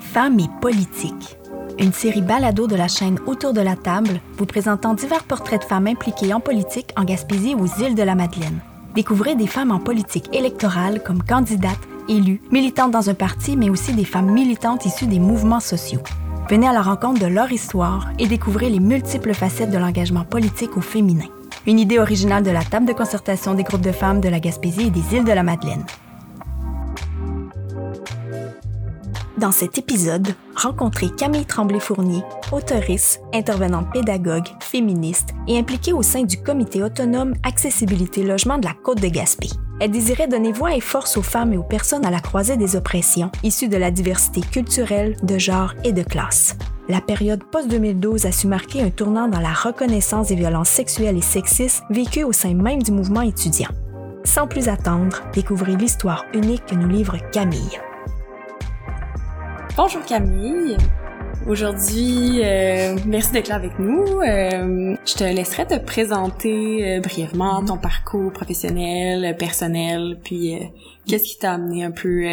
Femmes et politique. Une série balado de la chaîne Autour de la table, vous présentant divers portraits de femmes impliquées en politique en Gaspésie aux îles de la Madeleine. Découvrez des femmes en politique électorale comme candidates, élues, militantes dans un parti, mais aussi des femmes militantes issues des mouvements sociaux. Venez à la rencontre de leur histoire et découvrez les multiples facettes de l'engagement politique au féminin. Une idée originale de la table de concertation des groupes de femmes de la Gaspésie et des îles de la Madeleine. Dans cet épisode, rencontrez Camille Tremblay-Fournier, auteurice, intervenante pédagogue, féministe et impliquée au sein du comité autonome Accessibilité Logement de la Côte de Gaspé. Elle désirait donner voix et force aux femmes et aux personnes à la croisée des oppressions, issues de la diversité culturelle, de genre et de classe. La période post-2012 a su marquer un tournant dans la reconnaissance des violences sexuelles et sexistes vécues au sein même du mouvement étudiant. Sans plus attendre, découvrez l'histoire unique que nous livre Camille. Bonjour Camille. Aujourd'hui, euh, merci d'être là avec nous. Euh, je te laisserai te présenter euh, brièvement ton parcours professionnel, personnel, puis qu'est-ce qui t'a amené un peu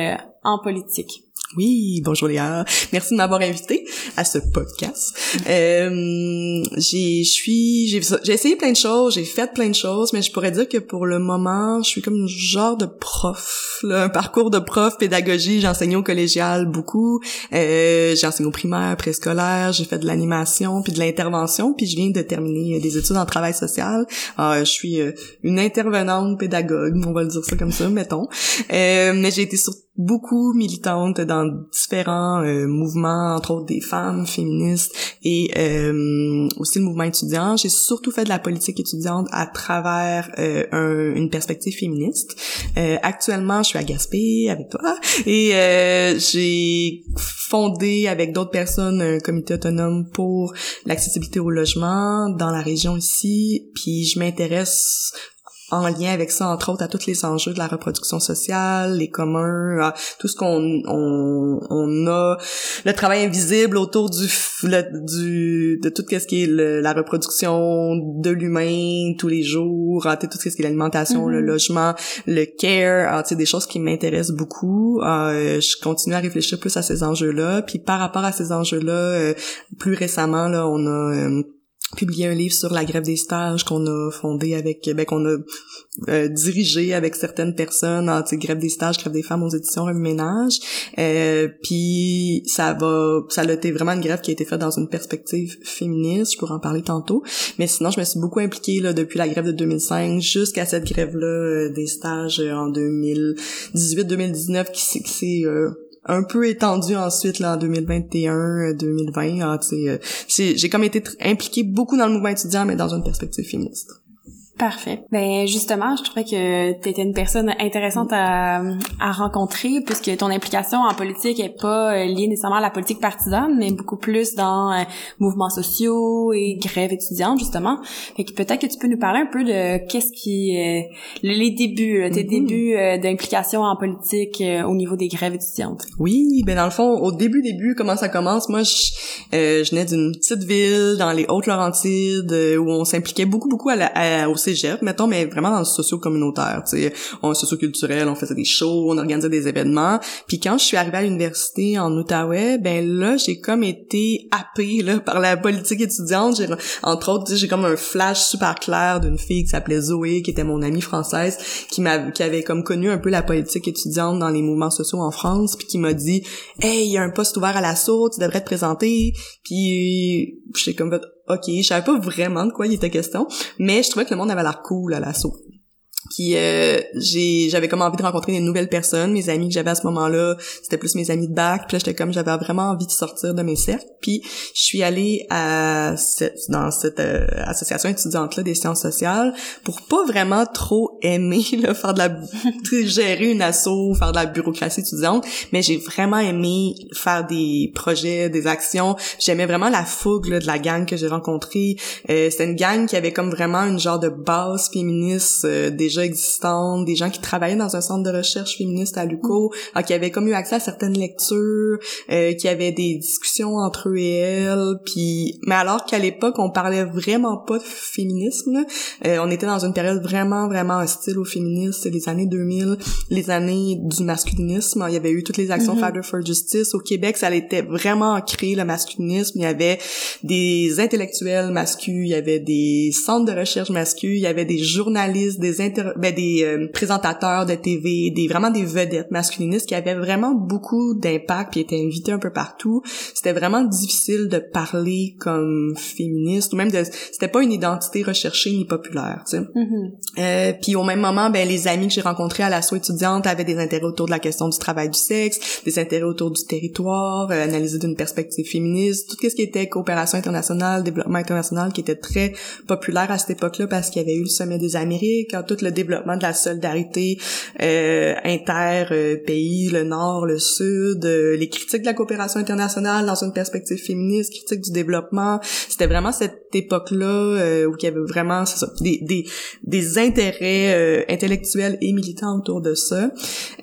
en politique? Oui, bonjour Léa. Merci de m'avoir invité à ce podcast. Euh, j'ai, suis, j'ai, j'ai essayé plein de choses, j'ai fait plein de choses, mais je pourrais dire que pour le moment, je suis comme genre de prof, là, un parcours de prof, pédagogie. J'enseigne au collégial beaucoup. Euh, j'ai enseigné au primaire, préscolaire. J'ai fait de l'animation puis de l'intervention. Puis je viens de terminer des études en travail social. Euh, je suis euh, une intervenante pédagogue, on va le dire ça comme ça, mettons. Euh, mais j'ai été surtout beaucoup militante dans différents euh, mouvements, entre autres des femmes féministes et euh, aussi le mouvement étudiant. J'ai surtout fait de la politique étudiante à travers euh, un, une perspective féministe. actuellement, je suis à Gaspé avec toi et j'ai fondé avec d'autres personnes un comité autonome pour l'accessibilité au logement dans la région ici. Puis je m'intéresse en lien avec ça, entre autres, à tous les enjeux de la reproduction sociale, les communs, tout ce qu'on on, on, a, le travail invisible autour du, du de tout ce qui est la reproduction de l'humain tous les jours, tout ce qui est l'alimentation, le mm-hmm. logement, le care, des choses qui m'intéressent beaucoup. Euh, je continue à réfléchir plus à ces enjeux-là. Puis par rapport à ces enjeux-là, euh, plus récemment, là, on a euh, publié un livre sur la grève des stages qu'on a fondé avec ben qu'on a euh, dirigé avec certaines personnes en grève des stages grève des femmes aux éditions Revue Ménage. Euh, puis ça va ça a été vraiment une grève qui a été faite dans une perspective féministe. Je pourrais en parler tantôt. Mais sinon je me suis beaucoup impliquée là depuis la grève de 2005 jusqu'à cette grève là euh, des stages en 2018 2019 qui, qui s'est un peu étendu ensuite là en 2021 2020 ah, euh, j'ai comme été impliquée beaucoup dans le mouvement étudiant mais dans une perspective féministe Parfait. Ben justement, je trouvais que tu étais une personne intéressante à, à rencontrer puisque ton implication en politique est pas euh, liée nécessairement à la politique partisane, mais beaucoup plus dans euh, mouvements sociaux et grèves étudiantes justement. Fait que peut-être que tu peux nous parler un peu de qu'est-ce qui euh, les débuts, tes mm-hmm. débuts d'implication en politique au niveau des grèves étudiantes. Oui, ben dans le fond, au début début, comment ça commence? Moi, je, je venais d'une petite ville dans les Hautes-Laurentides où on s'impliquait beaucoup beaucoup à, la, à au mettons, mais vraiment dans le socio-communautaire, tu sais. On socio-culturel, on faisait des shows, on organisait des événements. Puis quand je suis arrivée à l'université en Outaouais, ben là, j'ai comme été happée, là, par la politique étudiante. Entre autres, j'ai comme un flash super clair d'une fille qui s'appelait Zoé, qui était mon amie française, qui m'a, qui avait comme connu un peu la politique étudiante dans les mouvements sociaux en France, puis qui m'a dit, hey, il y a un poste ouvert à l'assaut, tu devrais te présenter. Puis j'ai comme ok, je savais pas vraiment de quoi il était question, mais je trouvais que le monde avait l'air cool à l'assaut. Puis euh, j'ai j'avais comme envie de rencontrer des nouvelles personnes, mes amis que j'avais à ce moment-là, c'était plus mes amis de bac, puis j'étais comme j'avais vraiment envie de sortir de mes cercles. Puis je suis allée à cette, dans cette euh, association étudiante là des sciences sociales pour pas vraiment trop aimer là, faire de la gérer une asso, faire de la bureaucratie étudiante, mais j'ai vraiment aimé faire des projets, des actions. J'aimais vraiment la fougue là, de la gang que j'ai rencontrée. Euh, c'était une gang qui avait comme vraiment une genre de base féministe euh, déjà déjà existantes, des gens qui travaillaient dans un centre de recherche féministe à Luco, mm. qui avaient comme eu accès à certaines lectures, euh, qui avaient des discussions entre eux et elles, puis mais alors qu'à l'époque on parlait vraiment pas de féminisme, euh, on était dans une période vraiment vraiment hostile au féminisme, les années 2000, les années du masculinisme, il y avait eu toutes les actions mm for Justice. Au Québec, ça allait vraiment ancré le masculinisme, il y avait des intellectuels masculins, il y avait des centres de recherche masculins, il y avait des journalistes, des inter ben, des euh, présentateurs de TV, des vraiment des vedettes masculinistes qui avaient vraiment beaucoup d'impact, puis étaient invités un peu partout. C'était vraiment difficile de parler comme féministe, ou même de c'était pas une identité recherchée ni populaire, tu sais. Mm-hmm. euh, puis au même moment, ben les amis que j'ai rencontrés à l'assaut étudiante avaient des intérêts autour de la question du travail du sexe, des intérêts autour du territoire, euh, analysé d'une perspective féministe, tout ce qui était coopération internationale, développement international, qui était très populaire à cette époque-là parce qu'il y avait eu le sommet des Amériques, tout le développement de la solidarité euh, inter-pays, le Nord, le Sud, euh, les critiques de la coopération internationale dans une perspective féministe, critiques du développement. C'était vraiment cette époque-là euh, où il y avait vraiment ça, des, des, des intérêts euh, intellectuels et militants autour de ça.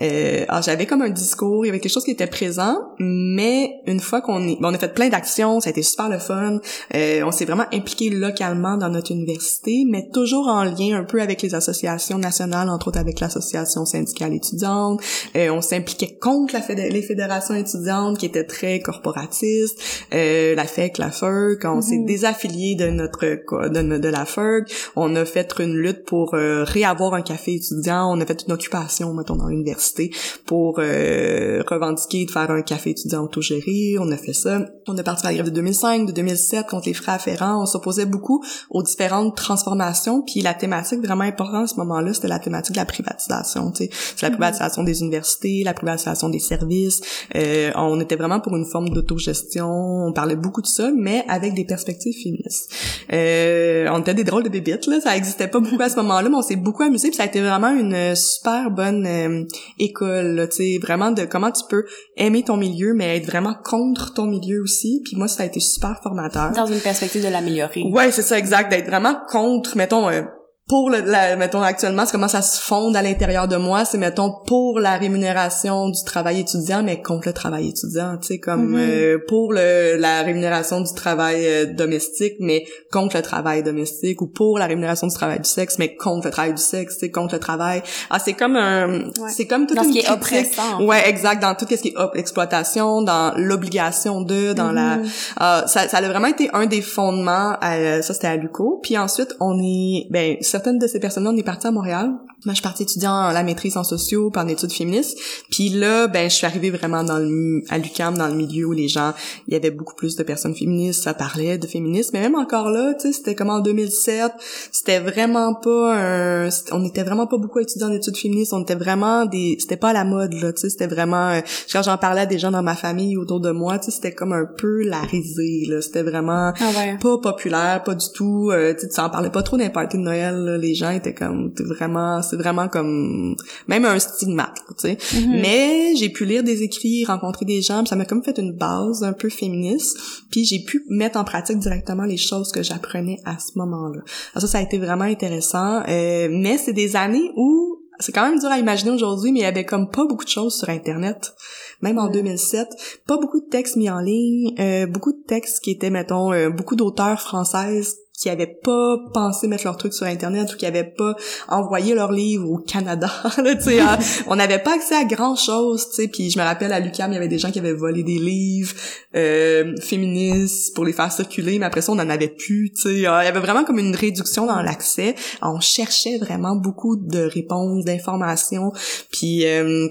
Euh, alors j'avais comme un discours, il y avait quelque chose qui était présent, mais une fois qu'on est, on a fait plein d'actions, ça a été super le fun. Euh, on s'est vraiment impliqué localement dans notre université, mais toujours en lien un peu avec les associations nationales, entre autres avec l'association syndicale étudiante. Euh, on s'impliquait contre la les fédérations étudiantes qui étaient très corporatistes, euh, la FEC, la FERC. On s'est mm-hmm. désaffilié de notre de, de la FERC. On a fait une lutte pour euh, réavoir un café étudiant. On a fait une occupation, mettons, dans l'université pour euh, revendiquer de faire un café étudiant autogéré. On a fait ça. On a parti à la grève de 2005, de 2007 contre les frais afférents. On s'opposait beaucoup aux différentes transformations. Puis la thématique vraiment importante à ce moment-là, c'était la thématique de la privatisation. C'est la mm-hmm. privatisation des universités, la privatisation des services. Euh, on était vraiment pour une forme d'autogestion. On parlait beaucoup de ça, mais avec des perspectives féministes. Euh, on était des drôles de bébites, là. Ça existait pas beaucoup à ce moment-là, mais on s'est beaucoup amusé. Puis ça a été vraiment une super bonne euh, école, tu sais, vraiment de comment tu peux aimer ton milieu, mais être vraiment contre ton milieu aussi. Puis moi, ça a été super formateur. Dans une perspective de l'améliorer. Ouais, c'est ça, exact. D'être vraiment contre, mettons, euh, pour le, la, mettons actuellement c'est comment ça se fonde à l'intérieur de moi c'est mettons pour la rémunération du travail étudiant mais contre le travail étudiant tu sais comme mm-hmm. euh, pour le la rémunération du travail euh, domestique mais contre le travail domestique ou pour la rémunération du travail du sexe mais contre le travail du sexe sais contre le travail. Ah c'est comme un c'est comme tout ce qui est oppressant ouais exact dans tout ce qui est exploitation dans l'obligation de dans la ah, ça ça a vraiment été un des fondements à, ça c'était à Luco. Puis ensuite on est ben certaines de ces personnes-là, on est à Montréal moi, je suis partie étudiant la maîtrise en sociaux, par en études féministes. Puis là, ben, je suis arrivée vraiment dans le, à l'UQAM, dans le milieu où les gens, il y avait beaucoup plus de personnes féministes, ça parlait de féminisme. Mais même encore là, tu sais, c'était comme en 2007, c'était vraiment pas un, on était vraiment pas beaucoup étudiants en études féministes, on était vraiment des, c'était pas à la mode, là, tu sais, c'était vraiment, euh, quand j'en parlais à des gens dans ma famille autour de moi, tu sais, c'était comme un peu la risée, là, c'était vraiment ah pas populaire, pas du tout, euh, tu sais, ça en parlait pas trop d'un party de Noël, là. les gens étaient comme, vraiment, c'est vraiment comme même un stigmate, tu sais. Mm-hmm. Mais j'ai pu lire des écrits, rencontrer des gens, ça m'a comme fait une base un peu féministe, puis j'ai pu mettre en pratique directement les choses que j'apprenais à ce moment-là. ça ça a été vraiment intéressant, euh, mais c'est des années où c'est quand même dur à imaginer aujourd'hui, mais il y avait comme pas beaucoup de choses sur Internet, même en 2007. Pas beaucoup de textes mis en ligne, euh, beaucoup de textes qui étaient, mettons, euh, beaucoup d'auteurs françaises qui avaient pas pensé mettre leur truc sur internet ou qui avaient pas envoyé leurs livres au Canada là, hein. on n'avait pas accès à grand chose tu sais. Puis je me rappelle à Lucam il y avait des gens qui avaient volé des livres euh, féministes pour les faire circuler mais après ça on en avait plus tu sais il y avait vraiment comme une réduction dans l'accès. On cherchait vraiment beaucoup de réponses d'informations. Puis euh,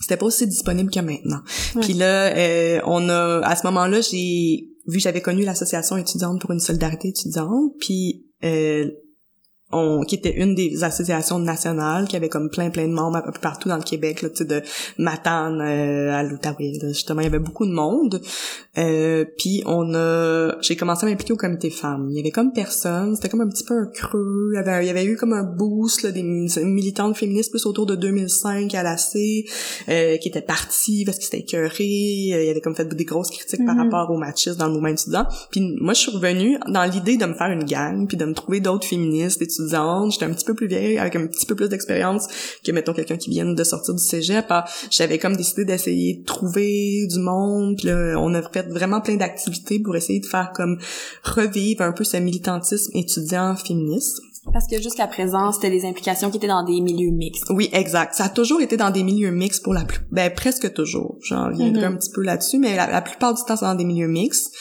c'était pas aussi disponible que maintenant. Puis là, euh, on a à ce moment-là, j'ai vu j'avais connu l'association étudiante pour une solidarité étudiante, puis euh, qui était une des associations nationales, qui avait comme plein plein de membres un peu partout dans le Québec, là, tu sais, de Matane euh, à l'Outaouais, justement, il y avait beaucoup de monde. Euh, puis on a, j'ai commencé à m'impliquer au comité femmes. Il y avait comme personne, c'était comme un petit peu un creux. Il y avait, il y avait eu comme un boost là, des militantes féministes plus autour de 2005 à la C, euh, qui étaient parties parce que c'était écœuré. Il y avait comme fait des grosses critiques par mm-hmm. rapport au machisme dans le mouvement étudiant. Puis moi, je suis revenue dans l'idée de me faire une gang, puis de me trouver d'autres féministes, étudiants étudiante, j'étais un petit peu plus vieille, avec un petit peu plus d'expérience que, mettons, quelqu'un qui vient de sortir du cégep. Ah, j'avais comme décidé d'essayer de trouver du monde, puis là, on a fait vraiment plein d'activités pour essayer de faire comme revivre un peu ce militantisme étudiant féministe. Parce que jusqu'à présent, c'était des implications qui étaient dans des milieux mixtes. Oui, exact. Ça a toujours été dans des milieux mixtes pour la plus... Ben, presque toujours. J'en reviendrai un petit peu là-dessus, mais la, la plupart du temps, c'est dans des milieux mixtes.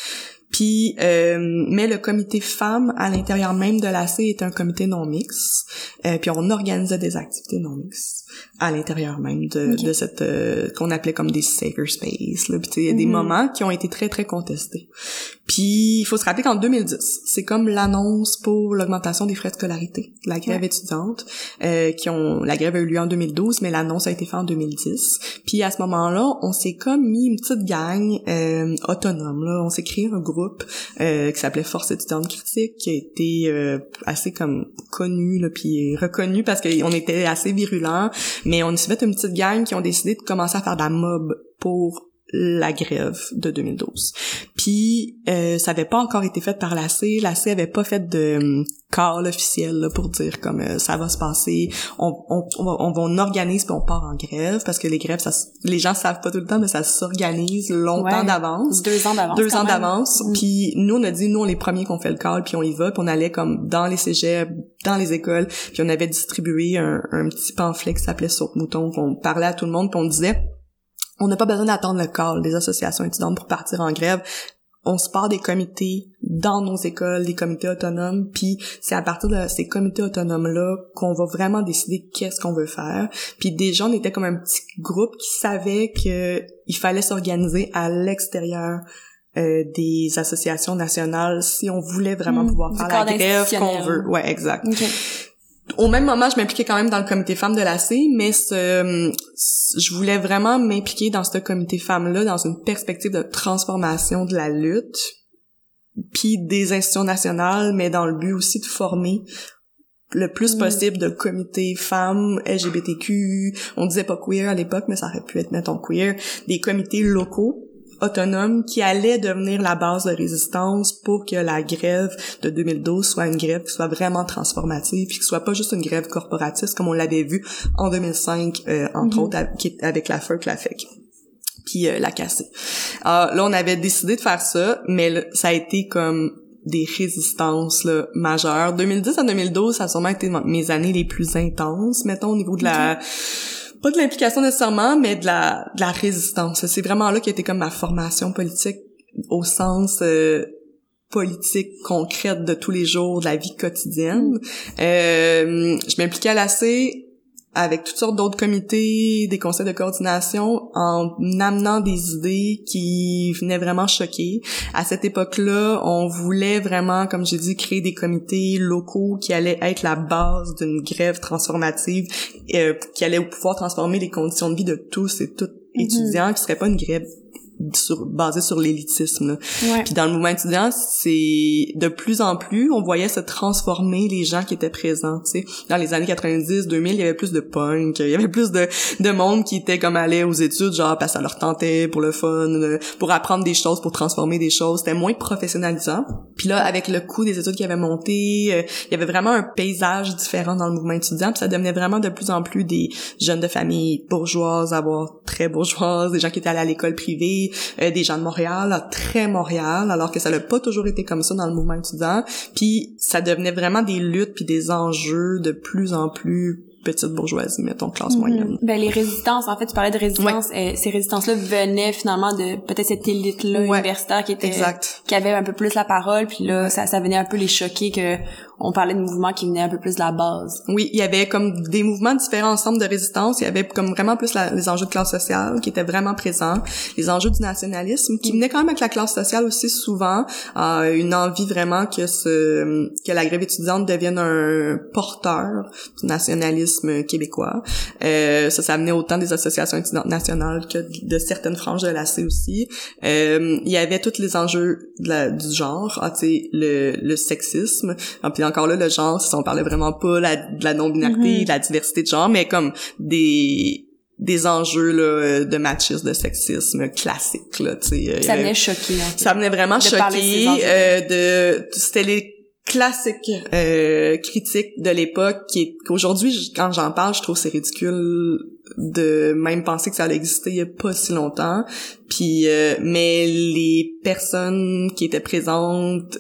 Puis, euh, mais le comité femmes à l'intérieur même de l'AC est un comité non mixte. Euh, puis on organisait des activités non mixtes à l'intérieur même de, de cette euh, qu'on appelait comme des safer space. Là. Puis il y a des Mhm. moments qui ont été très très contestés. Puis il faut se rappeler qu'en 2010, c'est comme l'annonce pour l'augmentation des frais de scolarité, la grève Ouais. étudiante, euh, qui ont la grève a eu lieu en 2012, mais l'annonce a été faite en 2010. Puis à ce moment-là, on s'est comme mis une petite gang euh, autonome. Là, on s'est créé un groupe euh, qui s'appelait Force étudiante critique, qui a été euh, assez comme connu là, puis reconnu parce qu'on était assez virulents. Mais on s'est fait une petite gang qui ont décidé de commencer à faire de la mob pour la grève de 2012. Puis euh, ça avait pas encore été fait par l'AC, l'AC avait pas fait de hum, call officiel là, pour dire comme euh, ça va se passer, on, on, on, on, organise puis on part en grève parce que les grèves ça les gens savent pas tout le temps mais ça s'organise longtemps Ouais. d'avance Deux ans d'avance. deux ans d'avance. Mm. Puis nous, on a dit, nous, on est les premiers qu'on fait le call, puis on y va, puis on allait comme dans les cégeps, dans les écoles, puis on avait distribué un, un petit pamphlet qui s'appelait Saute-Mouton, qu'on parlait à tout le monde, puis on disait, on n'a pas besoin d'attendre le call des associations étudiantes pour partir en grève. On se part des comités dans nos écoles, des comités autonomes, puis c'est à partir de ces comités autonomes-là qu'on va vraiment décider qu'est-ce qu'on veut faire. Puis déjà, on était comme un petit groupe qui savait que il fallait s'organiser à l'extérieur euh, des associations nationales si on voulait vraiment Mm, pouvoir faire la grève qu'on veut. Ouais, exact. Ok. Au même moment, je m'impliquais quand même dans le comité femmes de l'AC, mais ce, ce- je voulais vraiment m'impliquer dans ce comité femmes-là dans une perspective de transformation de la lutte, puis des institutions nationales, mais dans le but aussi de former le plus Mm. possible de comités femmes, LGBTQ, on disait pas queer à l'époque, mais ça aurait pu être, mettons, queer, des comités locaux autonomes qui allaient devenir la base de résistance pour que la grève de 2012 soit une grève qui soit vraiment transformative puis qui soit pas juste une grève corporatiste comme on l'avait vu en 2005 euh, entre Mhm. autres avec- la FERC, la FEC puis euh, la cassée. Ah, là on avait décidé de faire ça mais là, ça a été comme des résistances là, majeures. 2010 à 2012, ça a sûrement été mes années les plus intenses, mettons, au niveau de la... Pas de l'implication nécessairement, mais de la, de la résistance. C'est vraiment là été comme ma formation politique au sens euh, politique concrète de tous les jours, de la vie quotidienne. Euh, je m'impliquais à l'AC avec toutes sortes d'autres comités, des conseils de coordination, en amenant des idées qui venaient vraiment choquer. À cette époque-là, on voulait vraiment, comme j'ai dit, créer des comités locaux qui allaient être la base d'une grève transformative, euh, qui allait pouvoir transformer les conditions de vie de tous et toutes étudiants, qui serait pas une grève sur, basée sur l'élitisme. Ouais. Puis dans le mouvement étudiant, c'est de plus en plus, on voyait se transformer les gens qui étaient présents, tu sais. Dans les années 90, 2000, il y avait plus de punk, il y avait plus de, de monde qui était comme allait aux études, genre parce que ça leur tentait pour le fun, pour apprendre des choses, pour transformer des choses. C'était moins professionnalisant. Puis là, avec le coût des études qui avaient monté, euh, il y avait vraiment un paysage différent dans le mouvement étudiant, puis ça devenait vraiment de plus en plus des jeunes de famille bourgeoises, à voire très bourgeoises, des gens qui étaient allés à l'école privée, euh, des gens de Montréal, très Montréal, alors que ça n'a pas toujours été comme ça dans le mouvement étudiant. Puis ça devenait vraiment des luttes puis des enjeux de plus en plus petite bourgeoisie, mettons, classe moyenne. Mhm. Ben les résistances, en fait, tu parlais de résistance. euh, ces résistances-là venaient finalement de peut-être cette élite-là Ouais. universitaire qui était Exact. qui avait un peu plus la parole, puis là ça, ça venait un peu les choquer que on parlait de mouvements qui venaient un peu plus de la base. Oui, il y avait comme des mouvements différents ensemble de résistance. Il y avait comme vraiment plus la- les enjeux de classe sociale qui étaient vraiment présents, les enjeux du nationalisme qui venaient quand même avec la classe sociale aussi souvent, euh, une envie vraiment que ce que la grève étudiante devienne un porteur du nationalisme québécois. Euh, ça, ça amenait autant des associations étudiantes nationales que de certaines franges de l'AC aussi. Euh, il y avait tous les enjeux la- du genre, ah, le, le sexisme. Encore là, le genre, si on parlait vraiment pas la, de la non-binarité, Mhm. de la diversité de genre, mais comme des des enjeux là, de machisme, de sexisme classique là, tu sais. euh, Ça venait choquer. en fait. ça venait vraiment choquer euh, de c'était les classique euh, critique de l'époque qui qu'aujourd'hui quand j'en parle je trouve c'est ridicule de même penser que ça allait exister il y a pas si longtemps puis euh, mais les personnes qui étaient présentes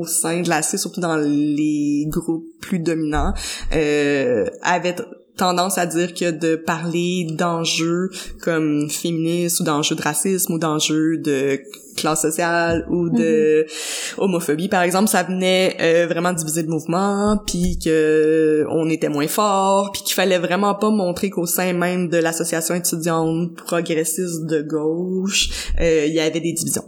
au sein de la C surtout dans les groupes plus dominants euh, avaient tendance à dire que de parler d'enjeux comme féministes ou d'enjeux de racisme ou d'enjeux de classe sociale ou de mm-hmm. homophobie par exemple ça venait euh, vraiment diviser le mouvement puis que on était moins fort puis qu'il fallait vraiment pas montrer qu'au sein même de l'association étudiante progressiste de gauche euh, il y avait des divisions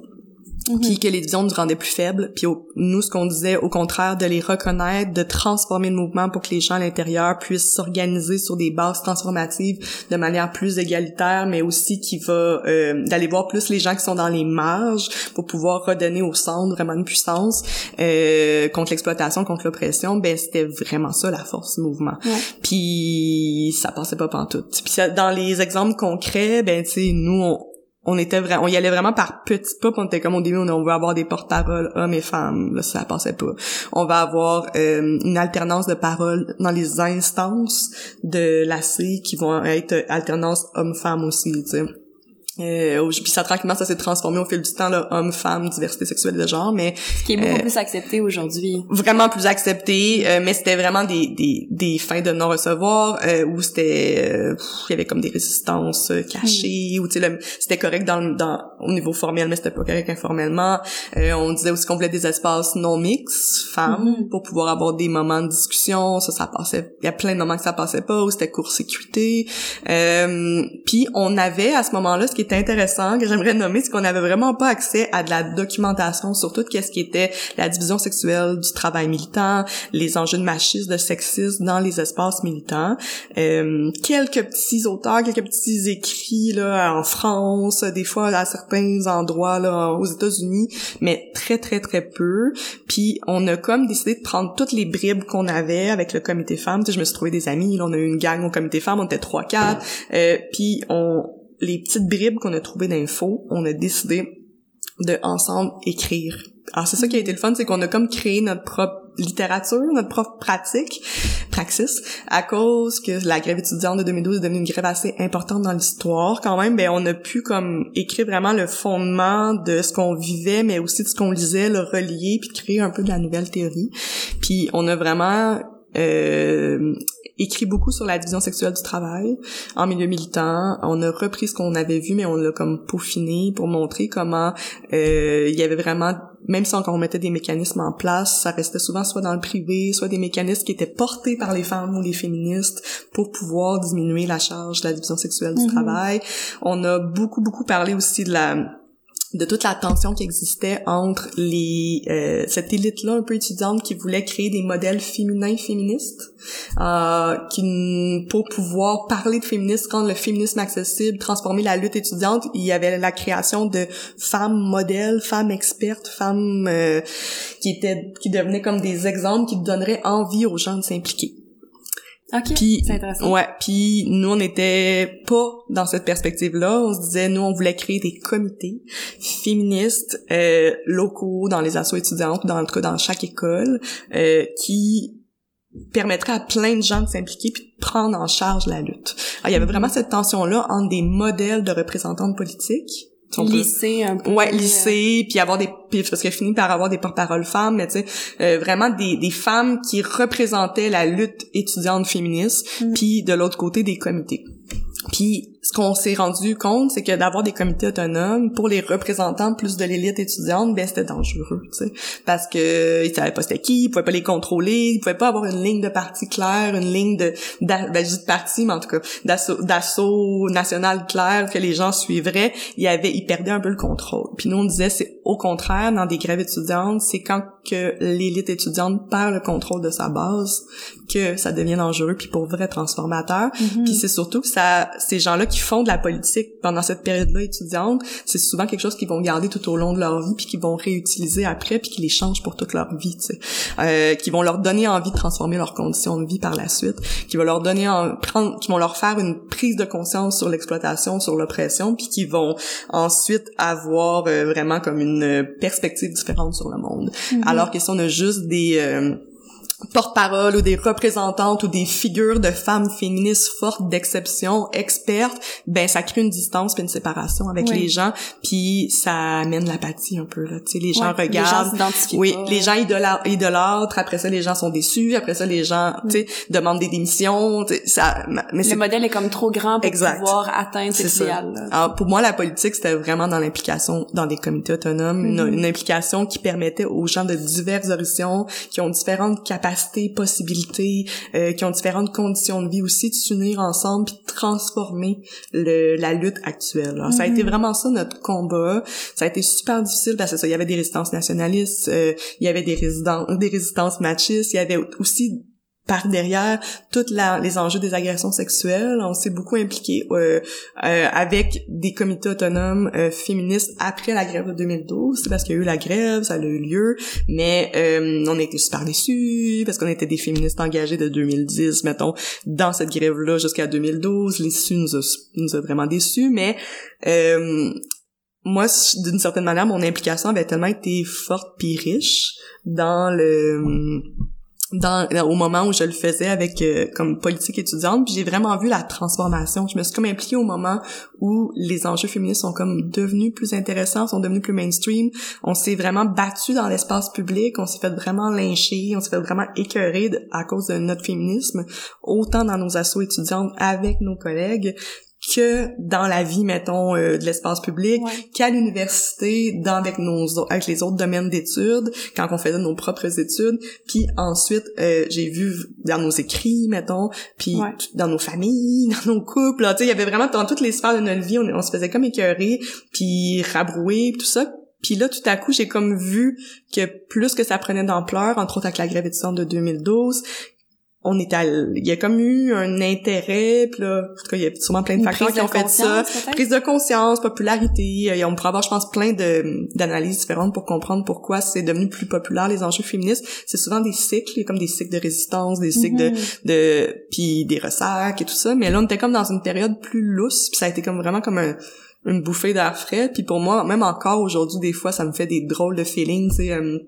Mhm. puis que les divisions nous rendaient plus faibles. Puis nous, ce qu'on disait, au contraire, de les reconnaître, de transformer le mouvement pour que les gens à l'intérieur puissent s'organiser sur des bases transformatives de manière plus égalitaire, mais aussi qui va euh, d'aller voir plus les gens qui sont dans les marges pour pouvoir redonner au centre vraiment une puissance euh, contre l'exploitation, contre l'oppression. Ben c'était vraiment ça la force du mouvement. Puis ça passait pas pantoute. Puis dans les exemples concrets, ben tu sais, nous on on était vraiment on y allait vraiment par petits pas on était comme au début on, veut avoir des porte-paroles hommes et femmes là ça passait pas. On va avoir euh, une alternance de paroles dans les instances de la C qui vont être alternance hommes-femmes aussi tu sais euh, puis ça tranquillement ça s'est transformé au fil du temps là homme femme diversité sexuelle de genre mais ce qui est beaucoup euh, plus accepté aujourd'hui. vraiment plus accepté euh, mais c'était vraiment des, des, des fins de non recevoir euh, où c'était euh, il y avait comme des résistances cachées ou tu sais c'était correct dans, dans au niveau formel mais c'était pas correct informellement. On disait aussi qu'on voulait des espaces non mix femmes mm-hmm. pour pouvoir avoir des moments de discussion ça ça passait il y a plein de moments que ça passait pas où c'était court sécurité puis on avait à ce moment-là ce qui était intéressant, que j'aimerais nommer, c'est qu'on n'avait vraiment pas accès à de la documentation sur tout ce qui était la division sexuelle du travail militant, les enjeux de machisme, de sexisme dans les espaces militants. Euh, quelques petits auteurs, quelques petits écrits là en France, des fois à certains endroits là aux États-Unis, mais très très très peu. Puis on a comme décidé de prendre toutes les bribes qu'on avait avec le comité femmes. Tu sais, je me suis trouvé des amis, là, on a eu une gang au comité femmes, on était trois quatre. Euh, puis on les petites bribes qu'on a trouvées d'infos, on a décidé de ensemble écrire. Alors c'est ça qui a été le fun, c'est qu'on a comme créé notre propre littérature, notre propre pratique, praxis, à cause que la grève étudiante de 2012 est devenue une grève assez importante dans l'histoire. Quand même, ben on a pu comme écrire vraiment le fondement de ce qu'on vivait, mais aussi de ce qu'on lisait, le relier, puis créer un peu de la nouvelle théorie. Puis on a vraiment euh, écrit beaucoup sur la division sexuelle du travail en milieu militant. On a repris ce qu'on avait vu, mais on l'a comme peaufiné pour montrer comment euh, il y avait vraiment même si on mettait des mécanismes en place, ça restait souvent soit dans le privé, soit des mécanismes qui étaient portés par les femmes ou les féministes pour pouvoir diminuer la charge de la division sexuelle du mm-hmm. travail. On a beaucoup, beaucoup parlé aussi de la de toute la tension qui existait entre les euh, cette élite là un peu étudiante qui voulait créer des modèles féminins féministes euh, qui pour pouvoir parler de féminisme rendre le féminisme accessible transformer la lutte étudiante il y avait la création de femmes modèles femmes expertes femmes euh, qui étaient qui devenaient comme des exemples qui donneraient envie aux gens de s'impliquer OK, c'est intéressant. Ouais, puis nous on n'était pas dans cette perspective-là, on se disait nous on voulait créer des comités féministes euh, locaux dans les assos étudiantes, dans le cas dans chaque école euh, qui permettraient à plein de gens de s'impliquer puis de prendre en charge la lutte. Alors, il y avait vraiment cette tension-là entre des modèles de représentantes politiques lycée un peu ouais lycée puis avoir des parce qu'elle finit par avoir des porte-paroles femmes mais tu sais euh, vraiment des, des femmes qui représentaient la lutte étudiante féministe mm. puis de l'autre côté des comités puis ce qu'on s'est rendu compte, c'est que d'avoir des comités autonomes pour les représentants plus de l'élite étudiante, ben c'était dangereux, tu sais, parce que ils savaient pas c'était qui, ils pouvaient pas les contrôler, ils pouvaient pas avoir une ligne de parti claire, une ligne de ben, de parti, mais en tout cas d'assaut national clair que les gens suivraient. Il y avait, ils perdaient un peu le contrôle. Puis nous on disait c'est au contraire dans des grèves étudiantes, c'est quand que l'élite étudiante perd le contrôle de sa base que ça devient dangereux puis pour vrai transformateur. Mm-hmm. Puis c'est surtout que ça ces gens-là qui font de la politique pendant cette période-là étudiante, c'est souvent quelque chose qu'ils vont garder tout au long de leur vie puis qu'ils vont réutiliser après puis qui les change pour toute leur vie, tu sais. Euh, qui vont leur donner envie de transformer leurs conditions de vie par la suite, qui vont leur donner en, prendre, qui vont leur faire une prise de conscience sur l'exploitation, sur l'oppression, puis qui vont ensuite avoir euh, vraiment comme une perspective différente sur le monde. Mhm. Alors que si on a juste des euh, porte-parole ou des représentantes ou des figures de femmes féministes fortes d'exception, expertes, ben ça crée une distance puis une séparation avec Oui. les gens, puis ça amène l'apathie un peu là, tu sais les gens Ouais, regardent Les gens oui, pas. les gens idolâ- idolâtrent, après ça les gens sont déçus, après ça les gens, tu sais, demandent des démissions, ça mais Le modèle est comme trop grand pour Exact. pouvoir atteindre cet idéal. Alors, pour moi, la politique, c'était vraiment dans l'implication dans des comités autonomes, une, Mhm. une implication qui permettait aux gens de diverses horizons, qui ont différentes capacités, possibilités, euh, qui ont différentes conditions de vie aussi, de s'unir ensemble puis de transformer le, la lutte actuelle. Alors, Ça a Mhm. été vraiment ça notre combat. Ça a été super difficile parce que ça, il y avait des résistances nationalistes, euh, il y avait des résidents, des résistances machistes, il y avait aussi par derrière toutes les enjeux des agressions sexuelles. On s'est beaucoup impliqué euh, euh, avec des comités autonomes euh, féministes après la grève de 2012. C'est parce qu'il y a eu la grève, ça a eu lieu, mais euh, on été super déçus parce qu'on était des féministes engagées de 2010, mettons, dans cette grève-là jusqu'à 2012. L'issue nous a, nous a vraiment déçus, mais euh, moi, d'une certaine manière, mon implication avait tellement été forte puis riche dans le dans, au moment où je le faisais avec euh, comme politique étudiante, puis j'ai vraiment vu la transformation. Je me suis comme impliquée au moment où les enjeux féministes sont comme devenus plus intéressants, sont devenus plus mainstream. On s'est vraiment battu dans l'espace public, on s'est fait vraiment lyncher, on s'est fait vraiment écœurer à cause de notre féminisme, autant dans nos assos étudiantes avec nos collègues que dans la vie, mettons, euh, de l'espace public, Ouais. qu'à l'université, dans avec nos avec les autres domaines d'études, quand on faisait nos propres études, puis ensuite euh, j'ai vu dans nos écrits, mettons, puis Ouais. dans nos familles, dans nos couples, là, tu sais, il y avait vraiment dans toutes les sphères de notre vie, on, on se faisait comme écœurer, puis rabrouer, puis tout ça. Puis là, tout à coup, j'ai comme vu que plus que ça prenait d'ampleur, entre autres avec la grève étudiante de 2012, on est à, il y a comme eu un intérêt, puis là, en tout cas, il y a sûrement plein de Une facteurs qui ont fait ça. Prise de conscience, popularité, euh, on pourrait avoir, je pense, plein de d'analyses différentes pour comprendre pourquoi c'est devenu plus populaire les enjeux féministes. C'est souvent des cycles, il y a comme des cycles de résistance, des cycles de de puis des ressacs et tout ça. Mais là, on était comme dans une période plus lousse, puis ça a été comme vraiment comme un une bouffée d'air frais. Puis pour moi, même encore aujourd'hui, des fois, ça me fait des drôles de feelings, tu sais. euh,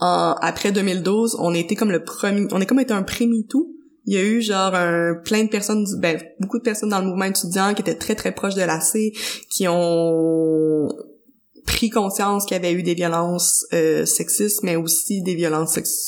en- après 2012, on était comme le premier, on est comme été un premier tout. Il y a eu genre un, plein de personnes, ben beaucoup de personnes dans le mouvement étudiant qui étaient très très proches de l'AC, qui ont pris conscience qu'il y avait eu des violences euh, sexistes, mais aussi des violences sexuelles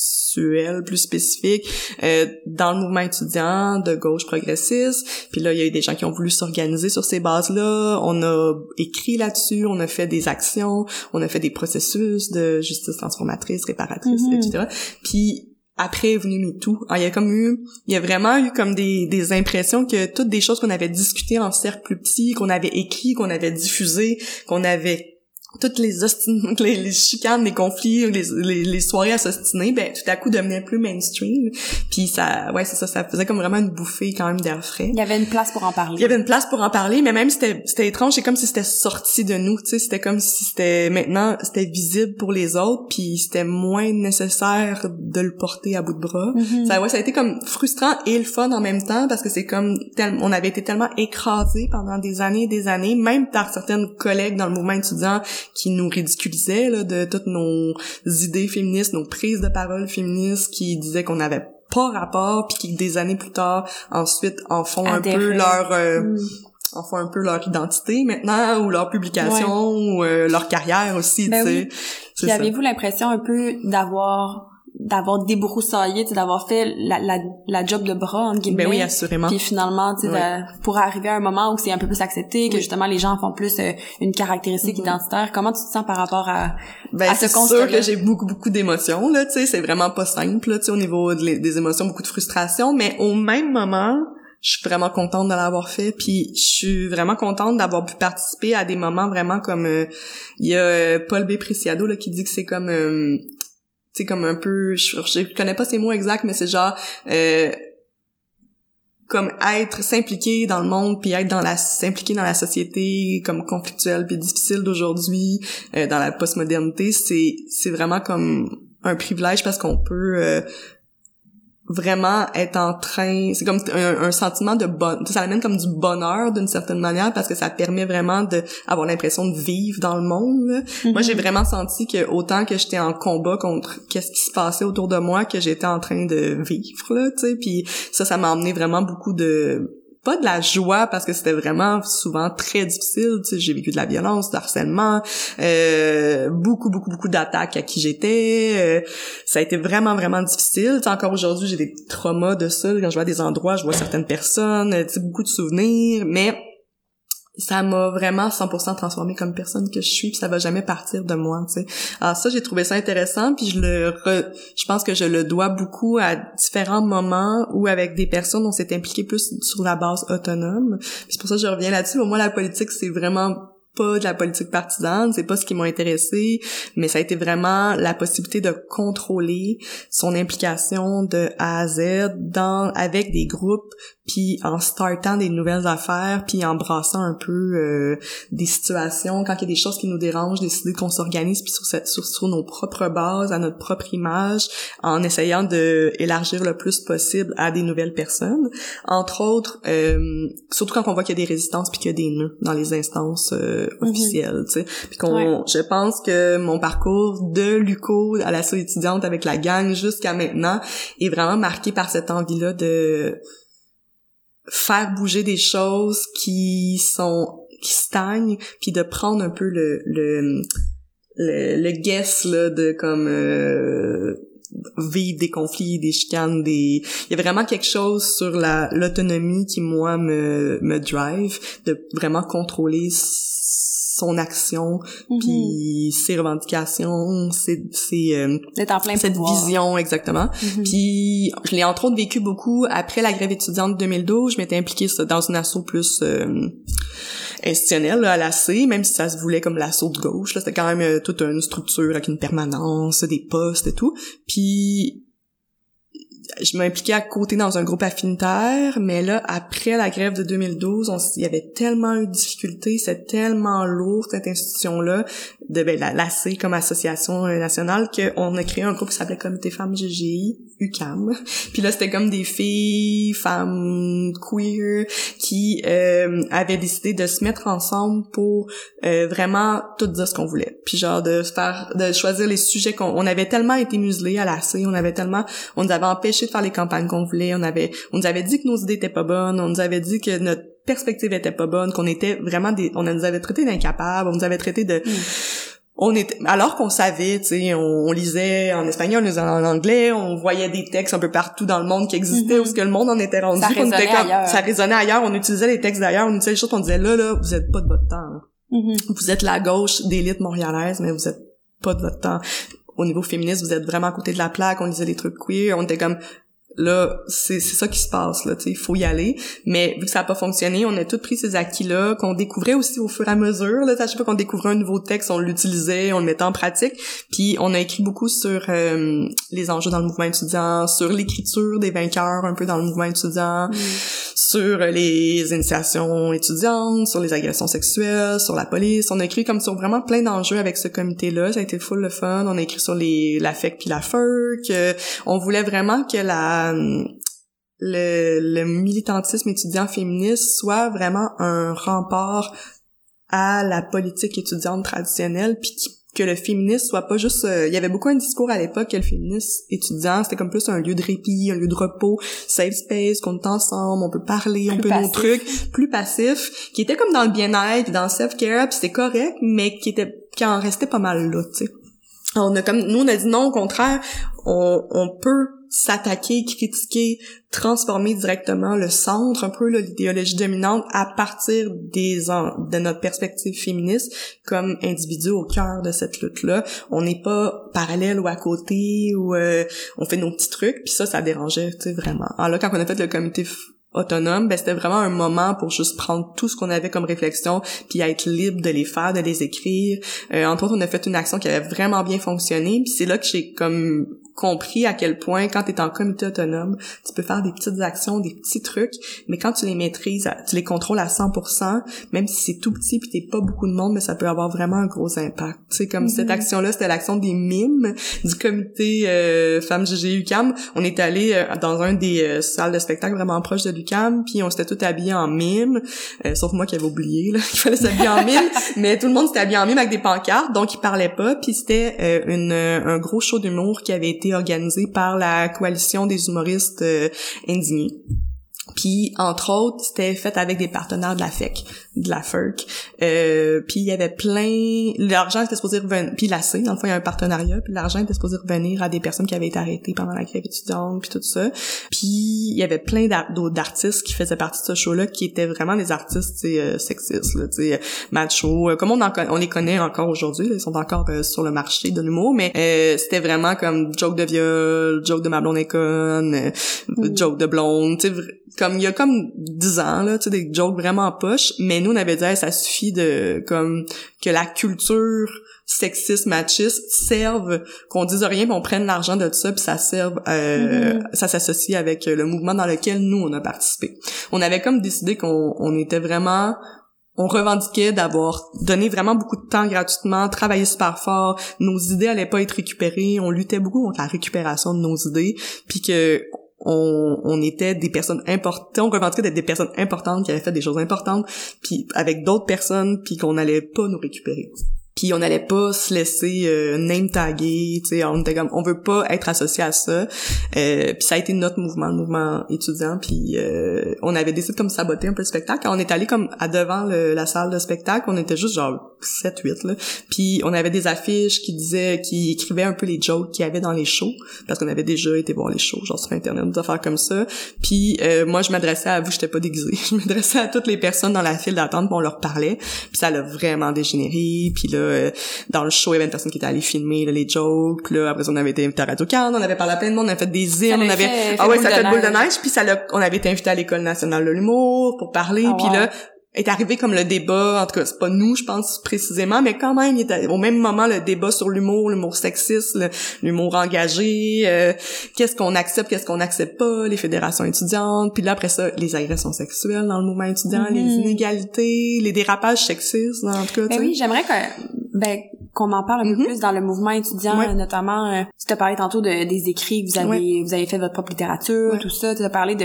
plus spécifiques euh, dans le mouvement étudiant de gauche progressiste. Puis là, il y a eu des gens qui ont voulu s'organiser sur ces bases-là. On a écrit là-dessus, on a fait des actions, on a fait des processus de justice transformatrice, réparatrice, Mhm. etc. Puis après est venu MeToo. Alors, il y a comme eu, il y a vraiment eu comme des, des impressions que toutes des choses qu'on avait discutées en cercle plus petit, qu'on avait écrit, qu'on avait diffusé, qu'on avait toutes les, les, les chicanes, les conflits, les, les, les soirées à s'ostiner, ben tout à coup devenaient plus mainstream. Puis ça, ouais, c'est ça, ça faisait comme vraiment une bouffée quand même d'air frais. Il y avait une place pour en parler. Il y avait une place pour en parler, mais même c'était c'était étrange, c'est comme si c'était sorti de nous, tu sais, c'était comme si c'était maintenant c'était visible pour les autres, puis c'était moins nécessaire de le porter à bout de bras. Mhm. Ça ouais, ça a été comme frustrant et le fun en même temps parce que c'est comme tel- on avait été tellement écrasés pendant des années et des années, même par certaines collègues dans le mouvement étudiant qui nous ridiculisaient là, de toutes nos idées féministes, nos prises de parole féministes qui disaient qu'on n'avait pas rapport puis qui des années plus tard ensuite en font un peu leur euh, Mm. en font un peu leur identité maintenant ou leur publication ou euh, leur carrière aussi Ben tu sais oui. Puis avez-vous l'impression un peu d'avoir d'avoir débroussaillé, tu sais, d'avoir fait la, la, la job de bras, entre guillemets. ben oui assurément Puis finalement, tu de- pour arriver à un moment où c'est un peu plus accepté, que Oui. justement les gens font plus euh, une caractéristique Mhm. identitaire, comment tu te sens par rapport à... Ben, à ce c'est sûr que j'ai beaucoup, beaucoup d'émotions, là, tu sais, c'est vraiment pas simple, là, tu sais, au niveau de des émotions, beaucoup de frustration, mais au même moment, je suis vraiment contente de l'avoir fait, puis je suis vraiment contente d'avoir pu participer à des moments vraiment comme, euh, il y a euh, Paul B. Preciado, là, qui dit que c'est comme, euh, sais, comme un peu, je, je connais pas ces mots exacts, mais c'est genre, euh, comme être s'impliquer dans le monde puis être dans la s'impliquer dans la société comme conflictuelle puis difficile d'aujourd'hui euh, dans la postmodernité c'est c'est vraiment comme un privilège parce qu'on peut euh, vraiment être en train c'est comme un, sentiment de bon ça amène comme du bonheur d'une certaine manière parce que ça permet vraiment de avoir l'impression de vivre dans le monde moi j'ai vraiment senti que autant que j'étais en combat contre qu'est-ce qui se passait autour de moi que j'étais en train de vivre là tu sais. Puis ça ça m'a emmené vraiment beaucoup de pas de la joie parce que c'était vraiment souvent très difficile. Tu sais, j'ai vécu de la violence, du harcèlement, euh, beaucoup, beaucoup, beaucoup d'attaques à qui j'étais. Euh, ça a été vraiment, vraiment difficile. Tu sais, encore aujourd'hui, j'ai des traumas de ça. Quand je vois des endroits, je vois certaines personnes, tu sais, beaucoup de souvenirs, mais ça m'a vraiment 100% transformée comme personne que je suis puis ça va jamais partir de moi tu sais. Alors ça j'ai trouvé ça intéressant puis je le je pense que je le dois beaucoup à différents moments où avec des personnes on s'est impliqué plus sur la base autonome. C'est pour ça que je reviens là-dessus. Moins la politique c'est vraiment pas de la politique partisane, c'est pas ce qui m'a intéressé, mais ça a été vraiment la possibilité de contrôler son implication de A à Z dans avec des groupes puis en startant des nouvelles affaires, puis en brassant un peu euh, des situations, quand il y a des choses qui nous dérangent, décider qu'on s'organise puis sur, sur, sur, nos propres bases, à notre propre image, en essayant de élargir le plus possible à des nouvelles personnes. Entre autres, euh, surtout quand on voit qu'il y a des résistances puis qu'il y a des nœuds dans les instances euh, mhm. officielles, tu sais. Puis qu'on, je pense que mon parcours de Luco à la étudiante avec la gang jusqu'à maintenant est vraiment marqué par cette envie-là de faire bouger des choses qui sont qui stagnent puis de prendre un peu le le le, guess là de comme euh, vivre des conflits, des chicanes, des il y a vraiment quelque chose sur la l'autonomie qui moi me me drive de vraiment contrôler son action mhm. puis ses revendications c'est c'est euh, cette vision exactement mhm. puis je l'ai entre autres vécu beaucoup après la grève étudiante de 2012 je m'étais impliquée dans une asso plus euh, institutionnelle à l'AC même si ça se voulait comme l'assaut de gauche là c'était quand même euh, toute une structure avec une permanence des postes et tout. Puis je m'impliquais à côté dans un groupe affinitaire, mais là, après la grève de 2012, on, il y avait tellement eu de difficultés, c'est tellement lourd, cette institution-là, de ben, la, l'AC comme association nationale, qu'on a créé un groupe qui s'appelait Comité Femmes GGI, UCAM. Puis là, c'était comme des filles, femmes queer, qui euh, avaient décidé de se mettre ensemble pour euh, vraiment tout dire ce qu'on voulait. Puis genre de faire, de choisir les sujets qu'on on avait tellement été muselés à l'AC, on avait tellement, on nous avait empêché de faire les campagnes qu'on voulait, on avait, on nous avait dit que nos idées étaient pas bonnes, on nous avait dit que notre perspective était pas bonne, qu'on était vraiment des, on nous avait traité d'incapables, on nous avait traité de, mm on était alors qu'on savait, tu sais, on, lisait en espagnol, on lisait en anglais, on voyait des textes un peu partout dans le monde qui existaient mm où ce que le monde en était rendu, ça résonnait, ailleurs. ça résonnait ailleurs, on utilisait les textes d'ailleurs, on utilisait les choses, on disait là là, vous êtes pas de votre temps. Mm-hmm. Vous êtes la gauche d'élite montréalaise, mais vous êtes pas de votre temps. Au niveau féministe, vous êtes vraiment à côté de la plaque, on lisait des trucs queer, on était comme là c'est c'est ça qui se passe là il faut y aller. Mais vu que ça a pas fonctionné on a tout pris ces acquis là qu'on découvrait aussi au fur et à mesure là à chaque fois qu'on découvrait un nouveau texte on l'utilisait on le mettait en pratique. Puis on a écrit beaucoup sur euh, les enjeux dans le mouvement étudiant sur l'écriture des vainqueurs un peu dans le mouvement étudiant mm. sur les initiations étudiantes sur les agressions sexuelles sur la police. On a écrit comme sur vraiment plein d'enjeux avec ce comité là ça a été full le fun. On a écrit sur les l'affect puis la que on voulait vraiment que la euh, le, le militantisme étudiant féministe soit vraiment un rempart à la politique étudiante traditionnelle puis que le féminisme soit pas juste euh, il y avait beaucoup un discours à l'époque que le féminisme étudiant c'était comme plus un lieu de répit un lieu de repos safe space qu'on est ensemble on peut parler on peut nos trucs plus passif qui était comme dans le bien-être dans le self care puis c'était correct mais qui était qui en restait pas mal là tu sais. On a comme nous on a dit non au contraire on, on peut s'attaquer, critiquer, transformer directement le centre, un peu l'idéologie dominante à partir des de notre perspective féministe comme individu au cœur de cette lutte-là. On n'est pas parallèle ou à côté ou euh, on fait nos petits trucs, puis ça, ça dérangeait, tu sais, vraiment. Alors là, quand on a fait le comité autonome, ben c'était vraiment un moment pour juste prendre tout ce qu'on avait comme réflexion puis être libre de les faire, de les écrire. Euh, entre autres, on a fait une action qui avait vraiment bien fonctionné, puis c'est là que j'ai comme compris à quel point quand tu es en comité autonome, tu peux faire des petites actions, des petits trucs, mais quand tu les maîtrises, tu les contrôles à 100%, même si c'est tout petit puis t'es pas beaucoup de monde, mais ça peut avoir vraiment un gros impact. Tu sais, comme Mhm. cette action-là, c'était l'action des mimes du comité euh, femmes GG UCAM. On est allé euh, dans un des euh, salles de spectacle vraiment proche de l'UCAM, puis on s'était tous habillés en mime, euh, sauf moi qui avais oublié qu'il fallait s'habiller en mime, mais tout le monde s'était habillé en mime avec des pancartes, donc ils parlaient pas, puis c'était euh, une un gros show d'humour qui avait été organisé par la coalition des humoristes euh, indignés. Puis entre autres, c'était fait avec des partenaires de la FEC, de la FERC. Euh, puis il y avait plein l'argent était supposé revenir puis la C, dans le fond, il y a un partenariat, puis l'argent était supposé revenir à des personnes qui avaient été arrêtées pendant la grève étudiante puis tout ça. Puis il y avait plein d'autres d'artistes qui faisaient partie de ce show-là qui étaient vraiment des artistes euh, sexistes là, tu sais macho, euh, comme on en on les connaît encore aujourd'hui, là, ils sont encore euh, sur le marché de l'humour, mais euh, c'était vraiment comme joke de viol, joke de ma blonde est conne, euh, Mm. joke de blonde, tu sais vr- comme il y a comme 10 ans là, tu sais des jokes vraiment poches, mais nous on avait dit Hey, ça suffit de comme que la culture sexiste machiste serve qu'on dise rien puis on prenne l'argent de ça puis ça serve euh, Mhm. ça s'associe avec le mouvement dans lequel nous on a participé. On avait comme décidé qu'on on était vraiment on revendiquait d'avoir donné vraiment beaucoup de temps gratuitement, travaillé super fort, nos idées allaient pas être récupérées, on luttait beaucoup contre la récupération de nos idées, puis que on, on était des personnes importantes, on revendiquait d'être des personnes importantes qui avaient fait des choses importantes, puis avec d'autres personnes, puis qu'on allait pas nous récupérer. Puis on n'allait pas se laisser euh, name taguer, tu sais, on était comme on veut pas être associé à ça. Euh, puis ça a été notre mouvement, le mouvement étudiant, puis euh, on avait décidé de comme saboter un peu le spectacle. On est allé comme à devant le- la salle de spectacle, on était juste genre 7 8 là. Puis on avait des affiches qui disaient qui écrivaient un peu les jokes qu'il y avait dans les shows parce qu'on avait déjà été voir les shows genre sur internet des affaires comme ça. Puis euh, moi je m'adressais à vous, j'étais pas déguisée. Je m'adressais à toutes les personnes dans la file d'attente, on leur parlait. Puis ça l'a vraiment dégénéré. Puis là euh, dans le show, il y avait une personne qui était allée filmer là, les jokes. Là, après ça, on avait été invité à Radio Cannes, on avait parlé à plein de monde, on avait fait des Ça on avait fait- ah ouais, ça de fait boule de neige. Puis ça on avait été invité à l'école nationale de l'humour pour parler. Ah, puis wow. là est arrivé comme le débat, en tout cas c'est pas nous je pense précisément, mais quand même il était au même moment le débat sur l'humour, l'humour sexiste, l'humour engagé, euh, qu'est-ce qu'on accepte, qu'est-ce qu'on accepte pas, les fédérations étudiantes, puis là après ça les agressions sexuelles dans le mouvement étudiant, les inégalités, les dérapages sexistes en tout cas. Ben oui, j'aimerais que ben qu'on en parle un peu Mhm. plus dans le mouvement étudiant, Ouais. notamment. euh, tu t'as parlé tantôt de, des écrits que vous avez, Ouais. vous avez fait votre propre littérature, Ouais. tout ça. Tu as parlé de,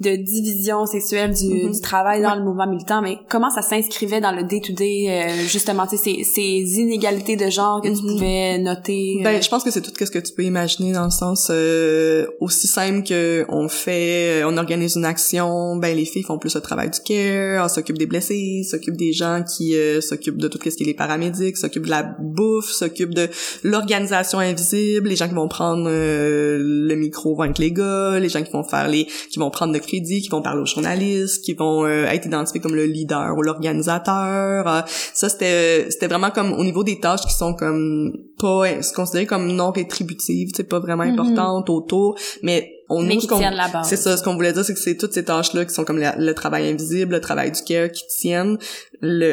de division sexuelle du, Mhm. du travail dans le mouvement militant, mais comment ça s'inscrivait dans le day-to-day, euh, justement, tu sais, ces, ces inégalités de genre que tu Mhm. pouvais noter. euh, Ben, je pense que c'est tout ce que tu peux imaginer dans le sens euh, aussi simple que on fait, on organise une action, ben les filles font plus le travail du care, s'occupent des blessés, s'occupent des gens qui s'occupent de tout ce qui est les paramédics, s'occupent de la bouffe, s'occupent de l'organisation invisible, les gens qui vont prendre euh, le micro vont être les gars, les gens qui vont faire les, qui vont prendre le crédit, qui vont parler aux journalistes, qui vont euh, être identifiés comme le leader ou l'organisateur. Euh, ça c'était c'était vraiment comme au niveau des tâches qui sont comme pas se considérées comme non rétributives, c'est pas vraiment Mhm. importantes autour, mais on mais nous, qui tiennent la base. c'est ça, ce qu'on voulait dire, c'est que c'est toutes ces tâches-là qui sont comme la- le travail invisible, le travail du care qui tiennent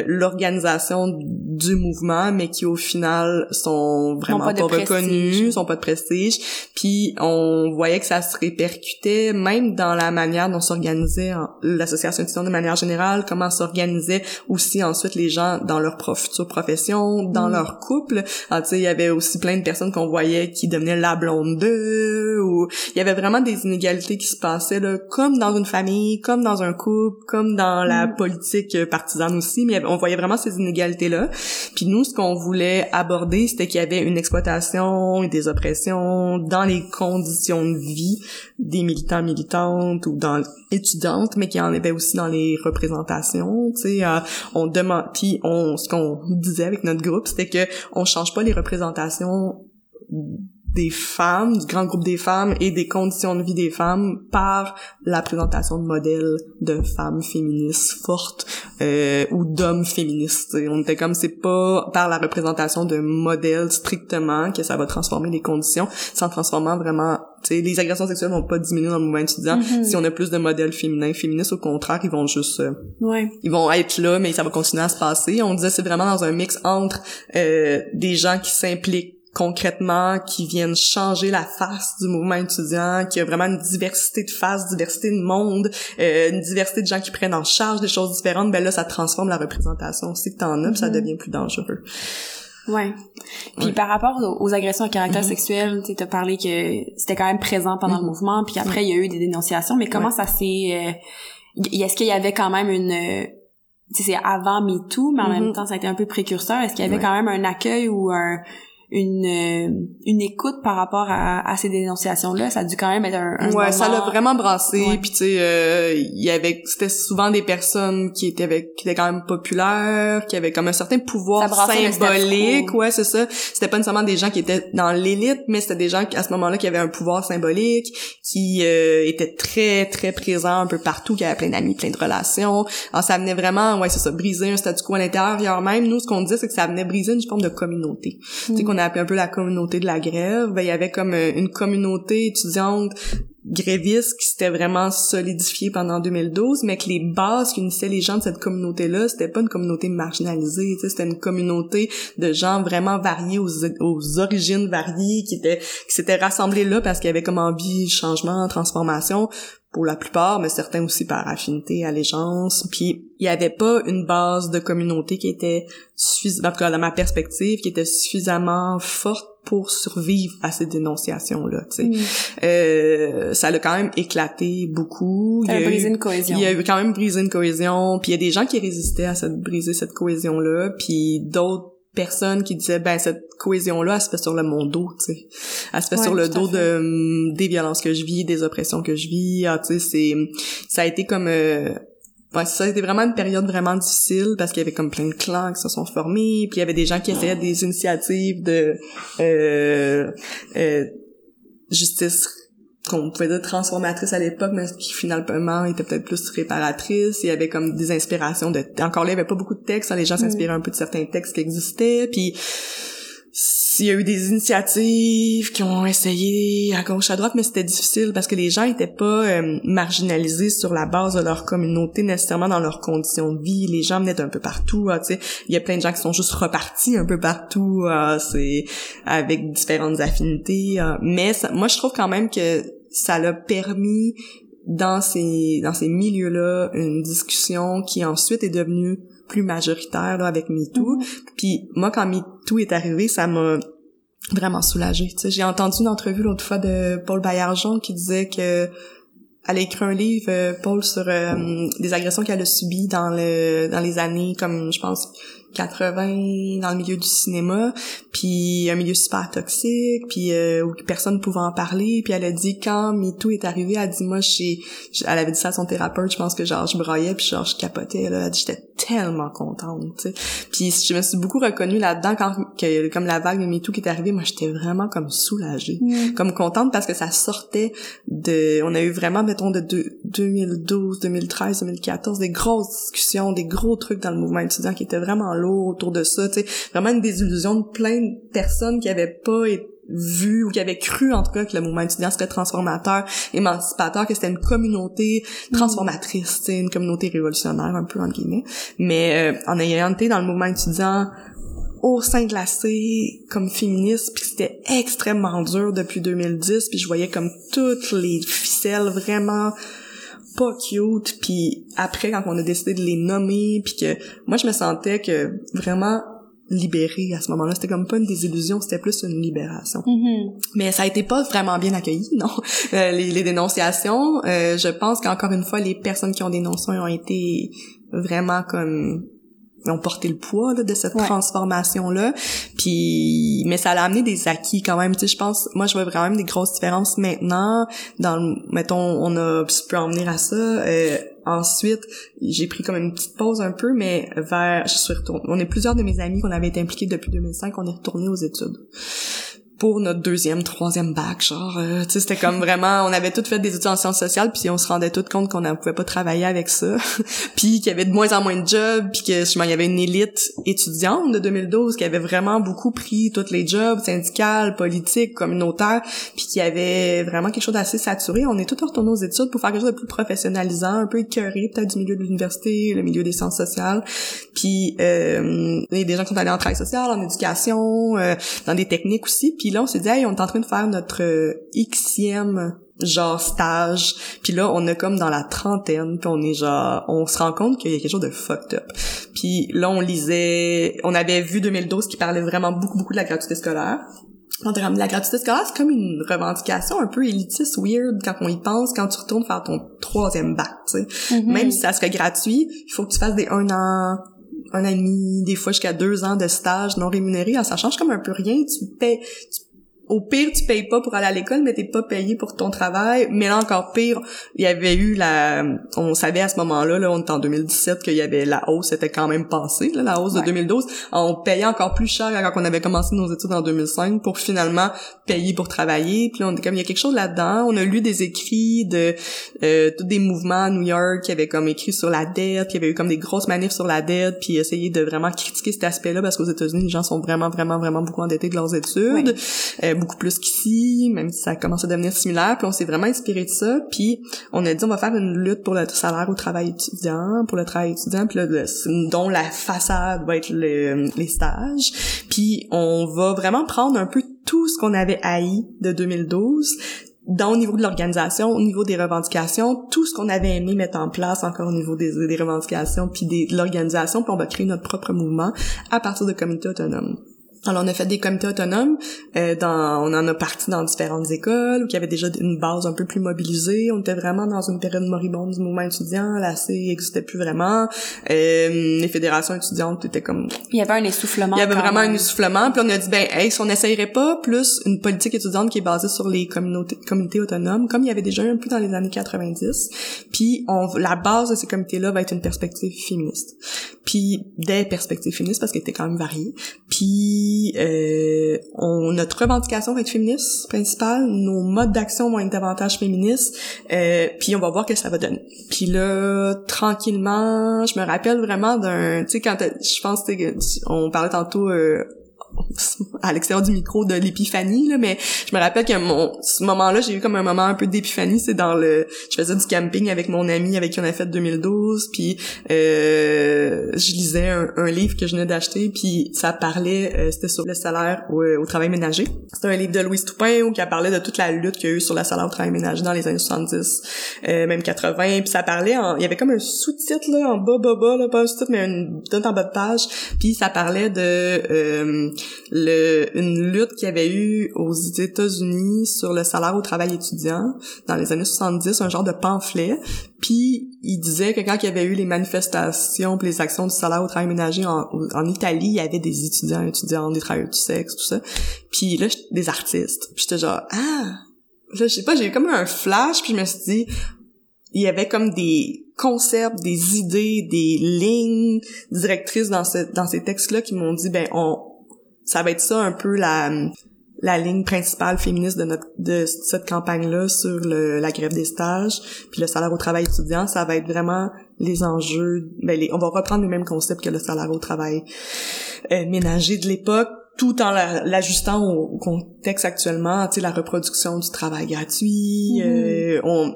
l'organisation du mouvement, mais qui au final sont vraiment pas reconnus, sont pas de prestige. Puis on voyait que ça se répercutait même dans la manière dont s'organisait l'association étudiante de manière générale, comment s'organisaient aussi ensuite les gens dans leur prof, future profession, dans Mm. leur couple. Ah, tu sais, il y avait aussi plein de personnes qu'on voyait qui devenaient la blonde d'eux, ou il y avait vraiment des inégalités qui se passaient là, comme dans une famille, comme dans un couple, comme dans la Mm. politique euh, partisane aussi, mais on voyait vraiment ces inégalités-là. Puis nous, ce qu'on voulait aborder, c'était qu'il y avait une exploitation et des oppressions dans les conditions de vie des militants militantes ou dans étudiantes, mais qu'il y en avait aussi dans les représentations. Tu sais, euh, on demande, puis on, ce qu'on disait avec notre groupe, c'était que on change pas les représentations des femmes, du grand groupe des femmes et des conditions de vie des femmes par la présentation de modèles de femmes féministes fortes euh, ou d'hommes féministes. t'sais. On était comme c'est pas par la représentation de modèles strictement que ça va transformer les conditions, sans transformant vraiment. Tu sais, les agressions sexuelles vont pas diminuer dans le mouvement étudiant Mhm. si on a plus de modèles féminins. Féministes, au contraire, ils vont juste euh, Ouais. ils vont être là, mais ça va continuer à se passer. On disait c'est vraiment dans un mix entre euh, des gens qui s'impliquent concrètement qui viennent changer la face du mouvement étudiant, qui a vraiment une diversité de faces, diversité de monde, euh, une diversité de gens qui prennent en charge des choses différentes, ben là ça transforme la représentation aussi que t'en as, puis ça Mhm. devient plus dangereux. Ouais. Puis Ouais. par rapport aux, aux agressions à caractère Mhm. sexuel, tu as parlé que c'était quand même présent pendant le Mhm. mouvement, puis après il y a eu des dénonciations, mais comment ça s'est euh, est-ce qu'il y avait quand même une euh, tu sais c'est avant MeToo, mais en même temps ça a été un peu précurseur, est-ce qu'il y avait Ouais. quand même un accueil ou un une euh, une écoute par rapport à, à ces dénonciations là, ça a dû quand même être un, un ouais, ça l'a vraiment brassé. Ouais. Puis tu sais, euh, il y avait, c'était souvent des personnes qui étaient avec, qui étaient quand même populaires, qui avaient comme un certain pouvoir brassait symbolique. Ouais, c'est ça. C'était pas nécessairement des gens qui étaient dans l'élite, mais c'était des gens qui, à ce moment-là qui avaient un pouvoir symbolique, qui euh, étaient très très présents un peu partout, qui avaient plein d'amis, plein de relations. Alors ça venait vraiment, ouais, c'est ça, briser un statu quo à l'intérieur même. Nous, ce qu'on disait, c'est que ça venait briser une forme de communauté. Tu sais, Mm. qu'on appelé un peu la communauté de la grève. Ben, il y avait comme euh, une communauté étudiante gréviste qui s'était vraiment solidifiée pendant 2012, mais que les bases qui unissaient les gens de cette communauté-là, c'était pas une communauté marginalisée, c'était une communauté de gens vraiment variés, aux, origines variées, qui étaient qui s'étaient rassemblés là parce qu'il y avait comme envie, changement, transformation, pour la plupart, mais certains aussi par affinité, allégeance. Puis il y avait pas une base de communauté qui était suffisamment, en tout cas dans ma perspective, qui était suffisamment forte pour survivre à ces dénonciations-là. Tu sais, Mm. euh, ça l'a quand même éclaté beaucoup. Ça a Il y a brisé eu- une cohésion. il y a eu quand même brisé une cohésion, puis il y a des gens qui résistaient à cette briser cette cohésion là, puis d'autres personnes qui disaient ben cette cohésion là elle se fait sur le mon dos tu sais. Elle se fait Ouais, sur le dos de hum, des violences que je vis des oppressions que je vis. Ah, tu sais c'est ça a été comme euh, Ouais, ça a été vraiment une période vraiment difficile parce qu'il y avait comme plein de clans qui se sont formés, puis il y avait des gens qui essayaient des initiatives de euh, euh, justice qu'on pouvait dire transformatrice à l'époque, mais qui finalement était peut-être plus réparatrice. Il y avait comme des inspirations de... Encore là, il y avait pas beaucoup de textes, hein, les gens s'inspiraient un peu de certains textes qui existaient, puis s'il y a eu des initiatives qui ont essayé à gauche à droite mais c'était difficile parce que les gens étaient pas euh, marginalisés sur la base de leur communauté nécessairement dans leurs conditions de vie les gens venaient d'un peu partout ah, tu sais il y a plein de gens qui sont juste repartis un peu partout ah, c'est avec différentes affinités ah. mais moi je trouve quand même que ça l'a permis dans ces dans ces milieux-là une discussion qui ensuite est devenue plus majoritaire là, avec MeToo. Mhm. Puis moi, quand MeToo est arrivé, ça m'a vraiment soulagée. Tu sais, j'ai entendu une entrevue l'autre fois de Paul Baillargeon qui disait que elle a écrit un livre, euh, Paul, sur euh, des agressions qu'elle a subies dans le dans les années comme je pense 80 dans le milieu du cinéma, puis un milieu super toxique, puis euh, où personne pouvait en parler, puis elle a dit quand MeToo est arrivé, elle a dit moi j'ai elle avait dit ça à son thérapeute, je pense que genre je broyais puis genre je capotais là, elle a dit j'étais tellement contente. Puis je me suis beaucoup reconnue là-dedans quand que comme la vague de MeToo qui est arrivée, moi j'étais vraiment comme soulagée Mm. comme contente parce que ça sortait de on a eu vraiment mettons de deux- 2012 2013 2014 des grosses discussions des gros trucs dans le mouvement étudiant qui étaient vraiment autour de ça tu sais vraiment une désillusion de plein de personnes qui avaient pas été vu ou qui avaient cru en tout cas que le mouvement étudiant serait transformateur, émancipateur, que c'était une communauté transformatrice, tu sais, une communauté révolutionnaire un peu entre guillemets. Mais euh, en ayant été dans le mouvement étudiant au sein de la C comme féministe puis c'était extrêmement dur depuis 2010 puis je voyais comme toutes les ficelles vraiment pas cute puis après quand on a décidé de les nommer puis que moi je me sentais que vraiment libérée à ce moment-là c'était comme pas une désillusion c'était plus une libération Mhm. mais ça a été pas vraiment bien accueilli, non. Euh, les, les dénonciations, euh, je pense qu'encore une fois, les personnes qui ont dénoncé ont été vraiment comme ont porté le poids là, de cette Ouais. transformation-là. Puis, mais ça a amené des acquis quand même. Tu sais, je pense, moi, je vois même des grosses différences maintenant. Dans, le, mettons, on a, je peux en venir à ça. Euh, ensuite, j'ai pris comme une petite pause un peu, mais vers, je suis retournée. On est plusieurs de mes amis qu'on avait été impliqués depuis 2005, on est retournés aux études pour notre deuxième, troisième bac, genre, euh, tu sais, c'était comme vraiment, on avait toutes fait des études en sciences sociales, puis on se rendait toutes compte qu'on ne pouvait pas travailler avec ça, puis qu'il y avait de moins en moins de jobs, puis que justement, il y avait une élite étudiante de 2012 qui avait vraiment beaucoup pris tous les jobs syndicales, politiques, communautaires, puis qui avait vraiment quelque chose d'assez saturé. On est tout retourné aux études pour faire quelque chose de plus professionnalisant, un peu écœuré peut-être du milieu de l'université, le milieu des sciences sociales, puis euh, il y a des gens qui sont allés en travail social, en éducation, euh, dans des techniques aussi, puis là, on s'est dit, hey, on est en train de faire notre euh, Xème genre stage puis là on est comme dans la trentaine puis on est genre on se rend compte qu'il y a quelque chose de fucked up puis là on lisait on avait vu 2012 qui parlait vraiment beaucoup beaucoup de la gratuité scolaire la gratuité scolaire, c'est comme une revendication un peu élitiste, weird, quand on y pense, quand tu retournes faire ton troisième bac, tu sais. Mm-hmm. Même si ça serait gratuit, il faut que tu fasses des un an, un an et demi, des fois jusqu'à deux ans de stage non rémunéré. Alors, ça change comme un peu rien. Tu payes, tu- au pire, tu payes pas pour aller à l'école, mais t'es pas payé pour ton travail. Mais là, encore pire, il y avait eu la... On savait à ce moment-là, là, on était en 2017, qu'il y avait la hausse était quand même passée, là, la hausse de Ouais. 2012. On payait encore plus cher quand on avait commencé nos études en 2005 pour finalement payer pour travailler. Puis là, on était comme, il y a quelque chose là-dedans. On a lu des écrits de euh, tous des mouvements à New York qui avaient comme écrit sur la dette, qui avaient eu comme des grosses manifs sur la dette, puis essayer de vraiment critiquer cet aspect-là parce qu'aux États-Unis, les gens sont vraiment, vraiment, vraiment beaucoup endettés de leurs études, Euh, beaucoup plus qu'ici, même si ça commence à devenir similaire. Puis on s'est vraiment inspiré de ça, puis on a dit on va faire une lutte pour le salaire au travail étudiant, pour le travail étudiant, puis là, dont la façade va être le- les stages. Puis on va vraiment prendre un peu tout ce qu'on avait haï de 2012 dans au niveau de l'organisation, au niveau des revendications, tout ce qu'on avait aimé mettre en place encore au niveau des, revendications puis de l'organisation, puis on va créer notre propre mouvement à partir de comités autonomes. Alors on a fait des comités autonomes, euh, dans, on en a parti dans différentes écoles où il y avait déjà une base un peu plus mobilisée. On était vraiment dans une période moribonde du mouvement étudiant. La C existait plus vraiment. Euh, les fédérations étudiantes étaient comme Il y avait un essoufflement. il y avait vraiment un essoufflement. Puis on a dit, ben, hey, si on n'essayerait pas plus une politique étudiante qui est basée sur les communautés, communautés autonomes, comme il y avait déjà un peu dans les années 90, puis on, la base de ces comités-là va être une perspective féministe. Puis des perspectives féministes, parce qu'elles étaient quand même variées. Euh, on, notre revendication va être féministe, principale. Nos modes d'action vont être davantage féministes. Euh, puis on va voir que ça va donner. Puis là, tranquillement, je me rappelle vraiment d'un... Tu sais, quand je pense que on parlait tantôt... euh, à l'extérieur du micro de l'épiphanie là mais je me rappelle que mon ce moment-là j'ai eu comme un moment un peu d'épiphanie c'est dans le je faisais du camping avec mon ami avec qui on a fait 2012 puis euh, je lisais un, livre que je venais d'acheter puis ça parlait euh, c'était sur le salaire au, au travail ménager. C'était un livre de Louise Toupin où qui parlait de toute la lutte qu'il y a eu sur le salaire au travail ménager dans les années 70 euh, même 80 puis ça parlait en, il y avait comme un sous-titre là en bas bas bas là pas un sous-titre mais une tout en bas de page puis ça parlait de euh, le, une lutte qu'il y avait eu aux États-Unis sur le salaire au travail étudiant dans les années 70, un genre de pamphlet. Puis il disait que quand il y avait eu les manifestations puis les actions du salaire au travail ménager en, en Italie, il y avait des étudiants, étudiantes, des travailleurs du sexe, tout ça. Puis là, des artistes. Puis j'étais genre ah, là je sais pas, j'ai eu comme un flash puis je me suis dit il y avait comme des concepts, des idées, des lignes directrices dans ce dans ces textes-là qui m'ont dit ben on ça va être ça un peu la la ligne principale féministe de notre de cette campagne là sur le, la grève des stages puis le salaire au travail étudiant ça va être vraiment les enjeux ben les, on va reprendre les mêmes concepts que le salaire au travail euh, ménager de l'époque tout en la- l'ajustant au, au contexte actuellement tu sais la reproduction du travail gratuit Mhm. euh, on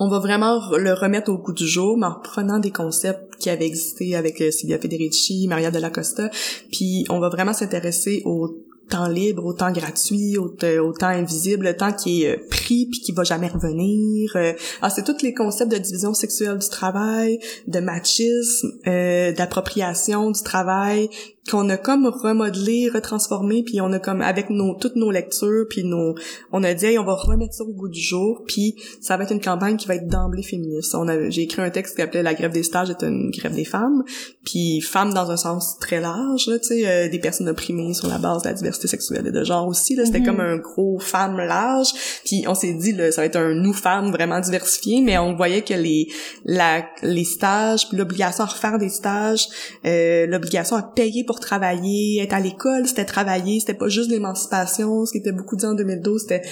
on va vraiment le remettre au goût du jour, mais en prenant des concepts qui avaient existé avec euh, Silvia Federici, Maria Della Costa, puis on va vraiment s'intéresser au temps libre, au temps gratuit, au, te- au temps invisible, le temps qui est euh, pris puis qui va jamais revenir. Euh, ah, c'est tous les concepts de division sexuelle du travail, de machisme, d'appropriation du travail qu'on a comme remodelé, retransformé, puis on a comme avec nos toutes nos lectures, puis nos on a dit hey, on va remettre ça au goût du jour, puis ça va être une campagne qui va être d'emblée féministe. On a j'ai écrit un texte qui s'appelait la grève des stages est une grève des femmes, puis femmes dans un sens très large tu sais euh, des personnes opprimées sur la base de la diversité sexuelle et de genre aussi là, c'était Mhm. comme un gros femme large, puis on s'est dit là, ça va être un nous femmes vraiment diversifié, mais on voyait que les la les stages, l'obligation à refaire des stages, euh, l'obligation à payer pour travailler, être à l'école, c'était travailler, c'était pas juste l'émancipation, ce qui était beaucoup dit en 2012, c'était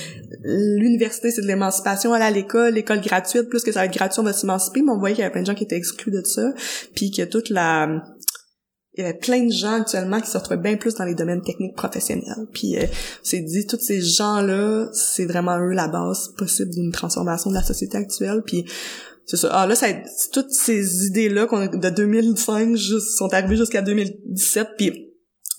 l'université, c'est de l'émancipation, aller à l'école, l'école gratuite, plus que ça va être gratuit, on va s'émanciper, mais on voyait qu'il y avait plein de gens qui étaient exclus de ça, puis que toute la il y avait plein de gens actuellement qui se retrouvaient bien plus dans les domaines techniques professionnels. Puis euh, c'est dit, tous ces gens-là, c'est vraiment eux la base possible d'une transformation de la société actuelle. Puis c'est ça. Ah là, ça, toutes ces idées-là qu'on de 2005 juste, sont arrivées jusqu'à 2017. Puis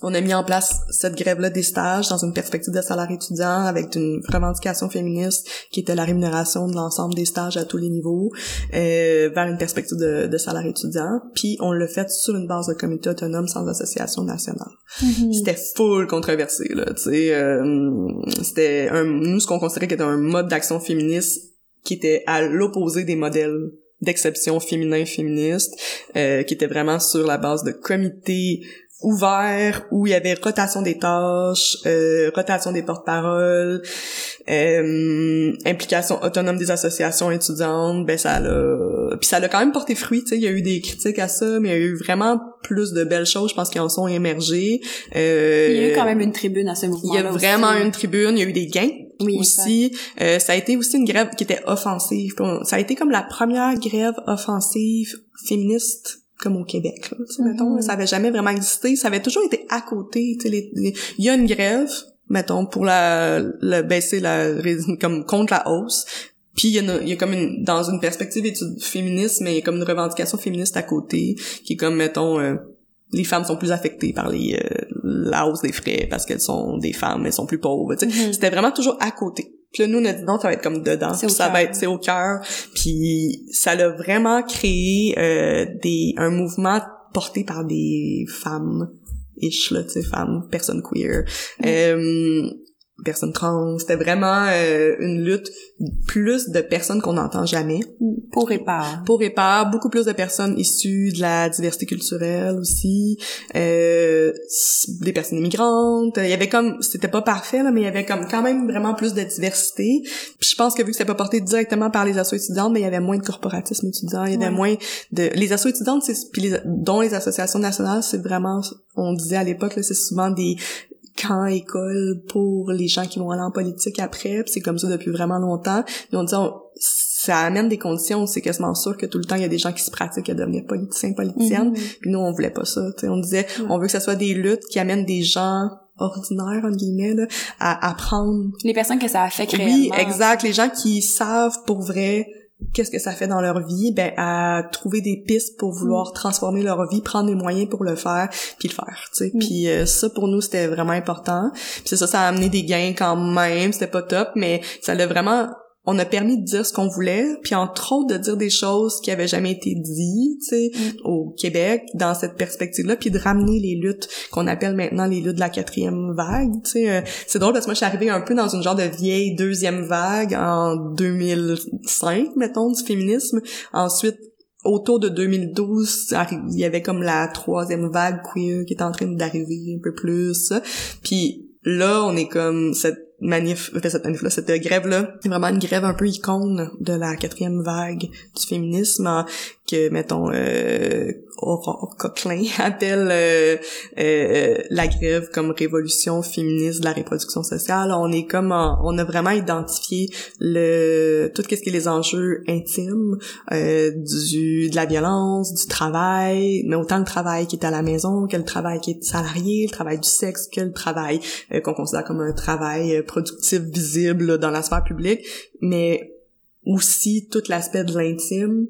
on a mis en place cette grève-là des stages dans une perspective de salaire étudiant avec une revendication féministe qui était la rémunération de l'ensemble des stages à tous les niveaux euh, vers une perspective de, de salaire étudiant. Puis on l'a fait sur une base de comité autonome sans association nationale. Mm-hmm. C'était full controversé là. Tu sais, euh, c'était un nous ce qu'on considérait qu'était un mode d'action féministe qui était à l'opposé des modèles d'exception féminin féministe euh, qui était vraiment sur la base de comités ouvert où il y avait rotation des tâches, euh, rotation des porte-paroles, euh, implication autonome des associations étudiantes, ben ça l'a puis ça l'a quand même porté fruit, tu sais, il y a eu des critiques à ça, mais il y a eu vraiment plus de belles choses, je pense qu'ils en sont émergées. Euh, Il y a eu quand même une tribune à ce mouvement. il y a vraiment une tribune, il y a eu des gains Oui, aussi. Euh, ça a été aussi une grève qui était offensive. Ça a été comme la première grève offensive féministe comme au Québec, là, tu sais, mettons, Mhm. ça avait jamais vraiment existé, ça avait toujours été à côté, tu sais, les- les- il y a une grève, mettons, pour la, la baisser la, comme contre la hausse, puis il y, a une- il y a comme une, dans une perspective étude féministe, mais il y a comme une revendication féministe à côté, qui est comme, mettons, euh, les femmes sont plus affectées par les, euh, la hausse des frais parce qu'elles sont des femmes, elles sont plus pauvres. Mhm. C'était vraiment toujours à côté. Puis là, nous, on a dit non, ça va être comme dedans. Ça va être, c'est au cœur. Puis ça l'a vraiment créé euh, des un mouvement porté par des femmes ish là, tu sais, femmes, personnes queer, euh, personnes trans. C'était vraiment euh, une lutte plus de personnes qu'on n'entend jamais Pour et par. pour et par beaucoup plus de personnes issues de la diversité culturelle aussi euh, des personnes immigrantes il y avait comme c'était pas parfait là mais il y avait comme quand même vraiment plus de diversité puis je pense que vu que c'était pas porté directement par les assos étudiantes mais il y avait moins de corporatisme étudiant il y avait Ouais. moins de les assos étudiantes c'est puis les, dont les associations nationales c'est vraiment on disait à l'époque c'est souvent des camps écoles pour les gens qui vont aller en politique après c'est comme ça depuis vraiment longtemps. Et on dit on- ça amène des conditions c'est quasiment sûr que tout le temps il y a des gens qui se pratiquent à devenir politiciens politiciennes. Puis nous on voulait pas ça tu sais. On disait on veut que ça soit des luttes qui amènent des gens ordinaires entre guillemets là, à apprendre. Les personnes que ça affecte oui réellement. exact. Les gens qui savent pour vrai qu'est-ce que ça fait dans leur vie? Ben à trouver des pistes pour vouloir transformer leur vie prendre les moyens pour le faire puis le faire tu sais. Mm. puis euh, ça pour nous c'était vraiment important. Puis c'est ça ça a amené des gains quand même c'était pas top mais ça l'a vraiment on a permis de dire ce qu'on voulait, puis entre autres de dire des choses qui avaient jamais été dites, tu sais, Mm. au Québec dans cette perspective-là, puis de ramener les luttes qu'on appelle maintenant les luttes de la quatrième vague, tu sais. euh, c'est drôle parce que moi je suis arrivée un peu dans une genre de vieille deuxième vague en 2005, mettons, du féminisme. Ensuite autour de 2012, arri- il y avait comme la troisième vague queer qui est en train d'arriver un peu plus. Puis là, on est comme cette manif, euh, cette manif là, cette grève-là, c'est vraiment une grève un peu icône de la quatrième vague du féminisme, en- que, mettons, euh, Aurore Coquelin appelle euh, euh, la grève comme révolution féministe de la reproduction sociale. On est comme, on a vraiment identifié le tout ce qui est les enjeux intimes euh, du de la violence, du travail, mais autant le travail qui est à la maison que le travail qui est salarié, le travail du sexe que le travail euh, qu'on considère comme un travail euh, productif visible dans la sphère publique, mais aussi tout l'aspect de l'intime,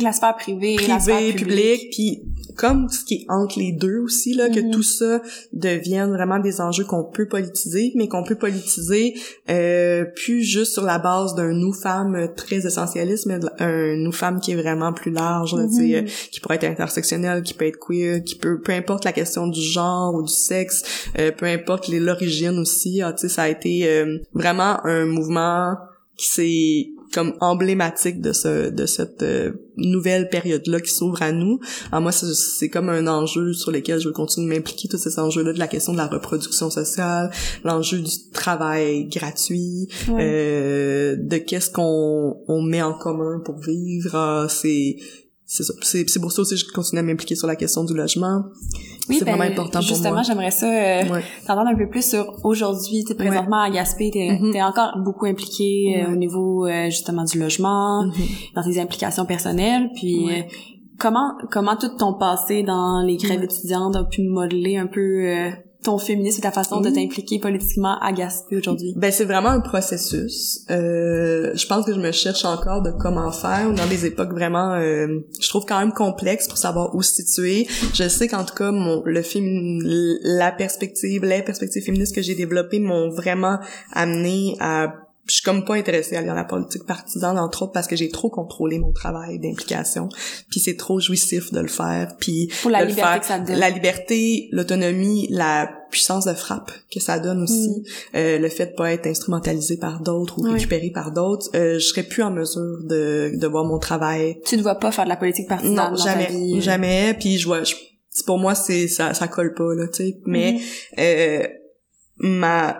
La sphère privée, la sphère privé, publique. public, puis comme ce qui est entre les deux aussi là, que Mhm. tout ça devienne vraiment des enjeux qu'on peut politiser, mais qu'on peut politiser euh, plus juste sur la base d'un nous femme très essentialiste, mais un nous femme qui est vraiment plus large, là, Mhm. euh, qui pourrait être intersectionnel, qui peut être queer, qui peut peu importe la question du genre ou du sexe, euh, peu importe l'origine aussi, ah, tu sais, ça a été euh, vraiment un mouvement qui s'est comme emblématique de ce de cette euh, nouvelle période là qui s'ouvre à nous. Alors moi c'est comme un enjeu sur lequel je veux continuer de m'impliquer tous ces enjeux là de la question de la reproduction sociale, l'enjeu du travail gratuit, Ouais. euh, de qu'est-ce qu'on on met en commun pour vivre, Ah, c'est c'est ça. C'est, c'est pour ça aussi que je continue à m'impliquer sur la question du logement. Oui, c'est ben, vraiment important pour justement, moi. j'aimerais ça euh, Ouais. t'entendre un peu plus sur aujourd'hui. T'es présentement à Gaspé, t'es t'es encore beaucoup impliqué euh, Ouais. au niveau euh, justement du logement, Mhm. dans tes implications personnelles, puis Ouais. euh, comment comment tout ton passé dans les grèves Ouais. étudiantes a pu modeler un peu euh, ton féminisme et ta façon de Mhm. t'impliquer politiquement à Gaspé aujourd'hui? Ben c'est vraiment un processus. Euh, je pense que je me cherche encore de comment faire dans des époques vraiment, euh, je trouve quand même complexes pour savoir où se situer. Je sais qu'en tout cas mon le film, la perspective, les perspectives féministes que j'ai développées m'ont vraiment amené à je suis comme pas intéressée à aller dans la politique partisane entre autres parce que j'ai trop contrôlé mon travail d'implication puis c'est trop jouissif de le faire puis Pour la liberté faire. que ça te donne. la liberté l'autonomie la puissance de frappe que ça donne aussi Mm. euh, le fait de pas être instrumentalisé par d'autres ou récupéré par d'autres euh, je serais plus en mesure de, de voir mon travail Tu ne vois pas faire de la politique partisane non dans jamais ta vie. jamais puis je vois je- pour moi c'est ça ça colle pas là tu sais mais Mhm. euh, ma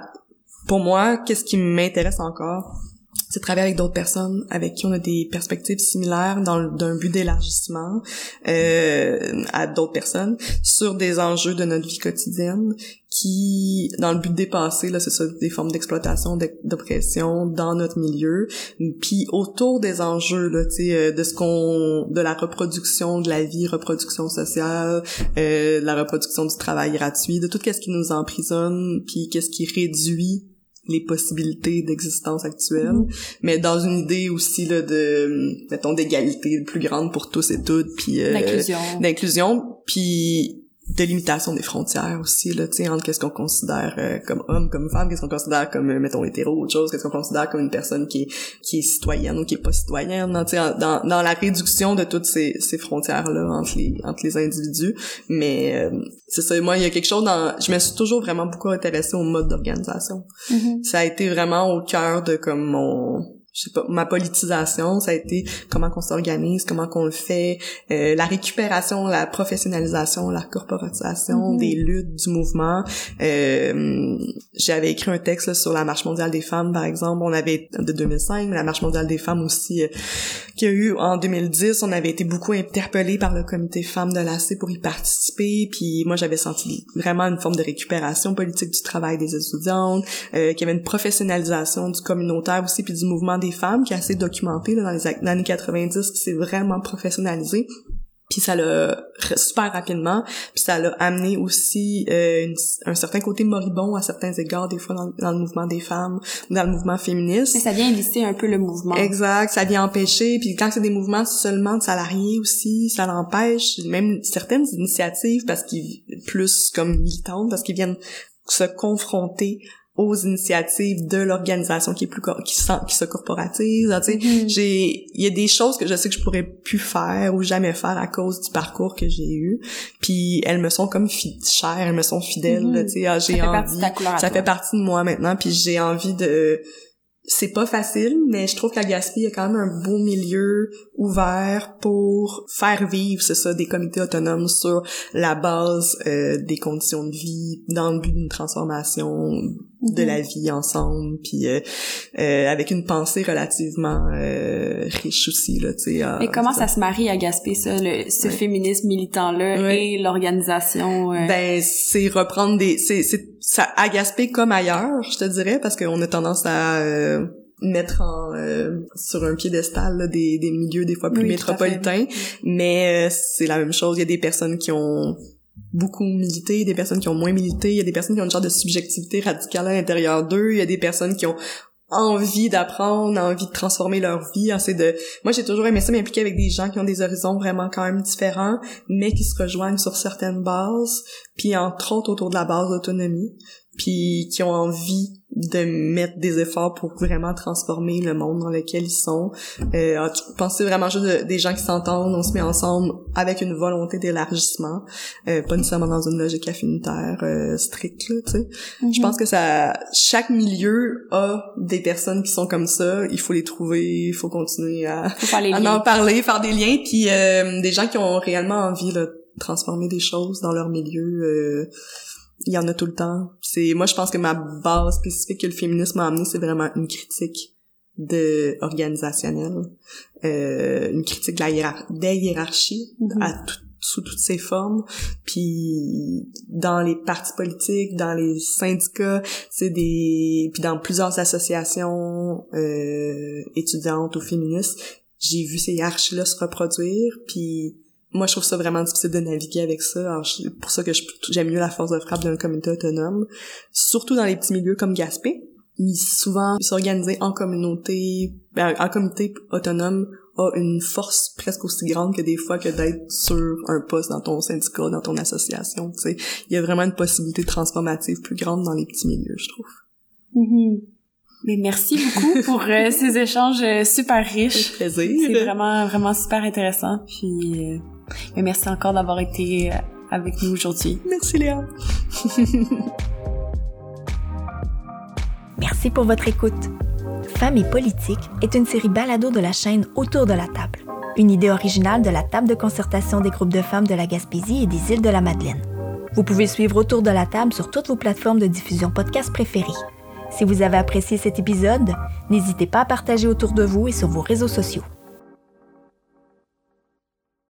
pour moi qu'est-ce qui m'intéresse encore c'est travailler avec d'autres personnes avec qui on a des perspectives similaires dans d'un but d'élargissement euh, à d'autres personnes sur des enjeux de notre vie quotidienne qui dans le but de dépasser là c'est ça des formes d'exploitation d'e- d'oppression dans notre milieu. Puis autour des enjeux là tu sais euh, de ce qu'on de la reproduction de la vie reproduction sociale euh, la reproduction du travail gratuit de tout ce qui nous emprisonne puis qu'est-ce qui réduit les possibilités d'existence actuelle, mais dans une idée aussi là de mettons d'égalité plus grande pour tous et toutes, puis euh, L'inclusion. d'inclusion, puis de limitation des frontières aussi là, tu sais entre qu'est-ce qu'on considère euh, comme homme, comme femme, qu'est-ce qu'on considère comme euh, mettons hétéro ou autre chose, qu'est-ce qu'on considère comme une personne qui est qui est citoyenne ou qui est pas citoyenne, sais en- dans dans la réduction de toutes ces ces frontières là entre les entre les individus, mais euh, c'est ça moi il y a quelque chose dans je me suis toujours vraiment beaucoup intéressée au mode d'organisation Mhm. ça a été vraiment au cœur de comme mon je sais pas ma politisation ça a été comment qu'on s'organise comment qu'on le fait euh, la récupération la professionnalisation la corporatisation Mhm. des luttes du mouvement. Euh, j'avais écrit un texte là, sur la marche mondiale des femmes par exemple. On avait de 2005 mais la marche mondiale des femmes aussi euh, qu'il y a eu en 2010 on avait été beaucoup interpellés par le comité femmes de l'AC pour y participer. Puis moi j'avais senti vraiment une forme de récupération politique du travail des étudiantes euh, qu'il y avait une professionnalisation du communautaire aussi puis du mouvement des femmes qui est assez documenté là, dans les années 90 qui s'est vraiment professionnalisé puis ça l'a super rapidement puis ça l'a amené aussi euh, une- un certain côté moribond à certains égards des fois dans, dans le mouvement des femmes ou dans le mouvement féministe Mais ça vient lisser un peu le mouvement. Exact, ça vient empêcher. Puis quand c'est des mouvements seulement de salariés aussi, ça l'empêche. Même certaines initiatives, parce qu'ils plus comme militantes, parce qu'ils viennent se confronter aux initiatives de l'organisation qui est plus qui, sent, qui se corporatise. Tu sais, Mhm. j'ai il y a des choses que je sais que je pourrais plus faire ou jamais faire à cause du parcours que j'ai eu. Puis elles me sont comme chères, elles me sont fidèles. Là, Tu sais, ah, Ça j'ai envie ça fait partie de moi maintenant puis j'ai envie de c'est pas facile mais je trouve qu'à Gaspé il y a quand même un beau milieu ouvert pour faire vivre c'est ça des comités autonomes sur la base euh, des conditions de vie dans le but d'une transformation de Mhm. la vie ensemble puis euh, euh, avec une pensée relativement euh, riche aussi là tu sais Et comment ça se marie à Gaspé, ça, le, ce Ouais. féminisme militant-là Ouais. et l'organisation? euh, Ben c'est reprendre des c'est ça à Gaspé comme ailleurs, je te dirais parce qu'on a tendance à euh, mettre en euh, sur un piédestal là, des des milieux des fois plus Oui, métropolitains, mais euh, c'est la même chose, il y a des personnes qui ont beaucoup milité, des personnes qui ont moins milité, il y a des personnes qui ont une sorte de subjectivité radicale à l'intérieur d'eux, il y a des personnes qui ont envie d'apprendre, envie de transformer leur vie, assez de moi j'ai toujours aimé ça m'impliquer avec des gens qui ont des horizons vraiment quand même différents mais qui se rejoignent sur certaines bases puis entre autres autour de la base d'autonomie puis qui ont envie de mettre des efforts pour vraiment transformer le monde dans lequel ils sont. Euh, alors, je pense que c'est vraiment juste de- des gens qui s'entendent, on se met ensemble avec une volonté d'élargissement, euh, pas nécessairement dans une logique affinitaire euh, stricte, là, tu sais. mhm. Je pense que ça, chaque milieu a des personnes qui sont comme ça. Il faut les trouver, il faut continuer à, Faut à en parler, faire des liens, puis euh, des gens qui ont réellement envie là, de transformer des choses dans leur milieu. Il y en a tout le temps. C'est moi, je pense que ma base spécifique que le féminisme a amené, c'est vraiment une critique de organisationnelle, euh, une critique de la hiérar des hiérarchies Mhm. à tout- sous toutes ses formes, puis dans les partis politiques, dans les syndicats, c'est des puis dans plusieurs associations euh, étudiantes ou féministes, j'ai vu ces hiérarchies-là se reproduire, puis moi je trouve ça vraiment difficile de naviguer avec ça. Alors c'est pour ça que j'aime mieux la force de frappe d'un comité autonome, surtout dans les petits milieux comme Gaspé. Ils, souvent s'organiser en communauté, ben, en comité autonome a une force presque aussi grande que des fois que d'être sur un poste dans ton syndicat, dans ton association. Tu sais, il y a vraiment une possibilité transformative plus grande dans les petits milieux, je trouve. Mhm. Mais merci beaucoup pour euh, ces échanges euh, super riches. Plaisir. C'est vraiment, vraiment super intéressant. Puis, euh, merci encore d'avoir été euh, avec nous aujourd'hui. Merci Léa. Merci pour votre écoute. Femmes et politique est une série balado de la chaîne Autour de la table, une idée originale de la table de concertation des groupes de femmes de la Gaspésie et des îles de la Madeleine. Vous pouvez suivre Autour de la table sur toutes vos plateformes de diffusion podcast préférées. Si vous avez apprécié cet épisode, n'hésitez pas à partager autour de vous et sur vos réseaux sociaux.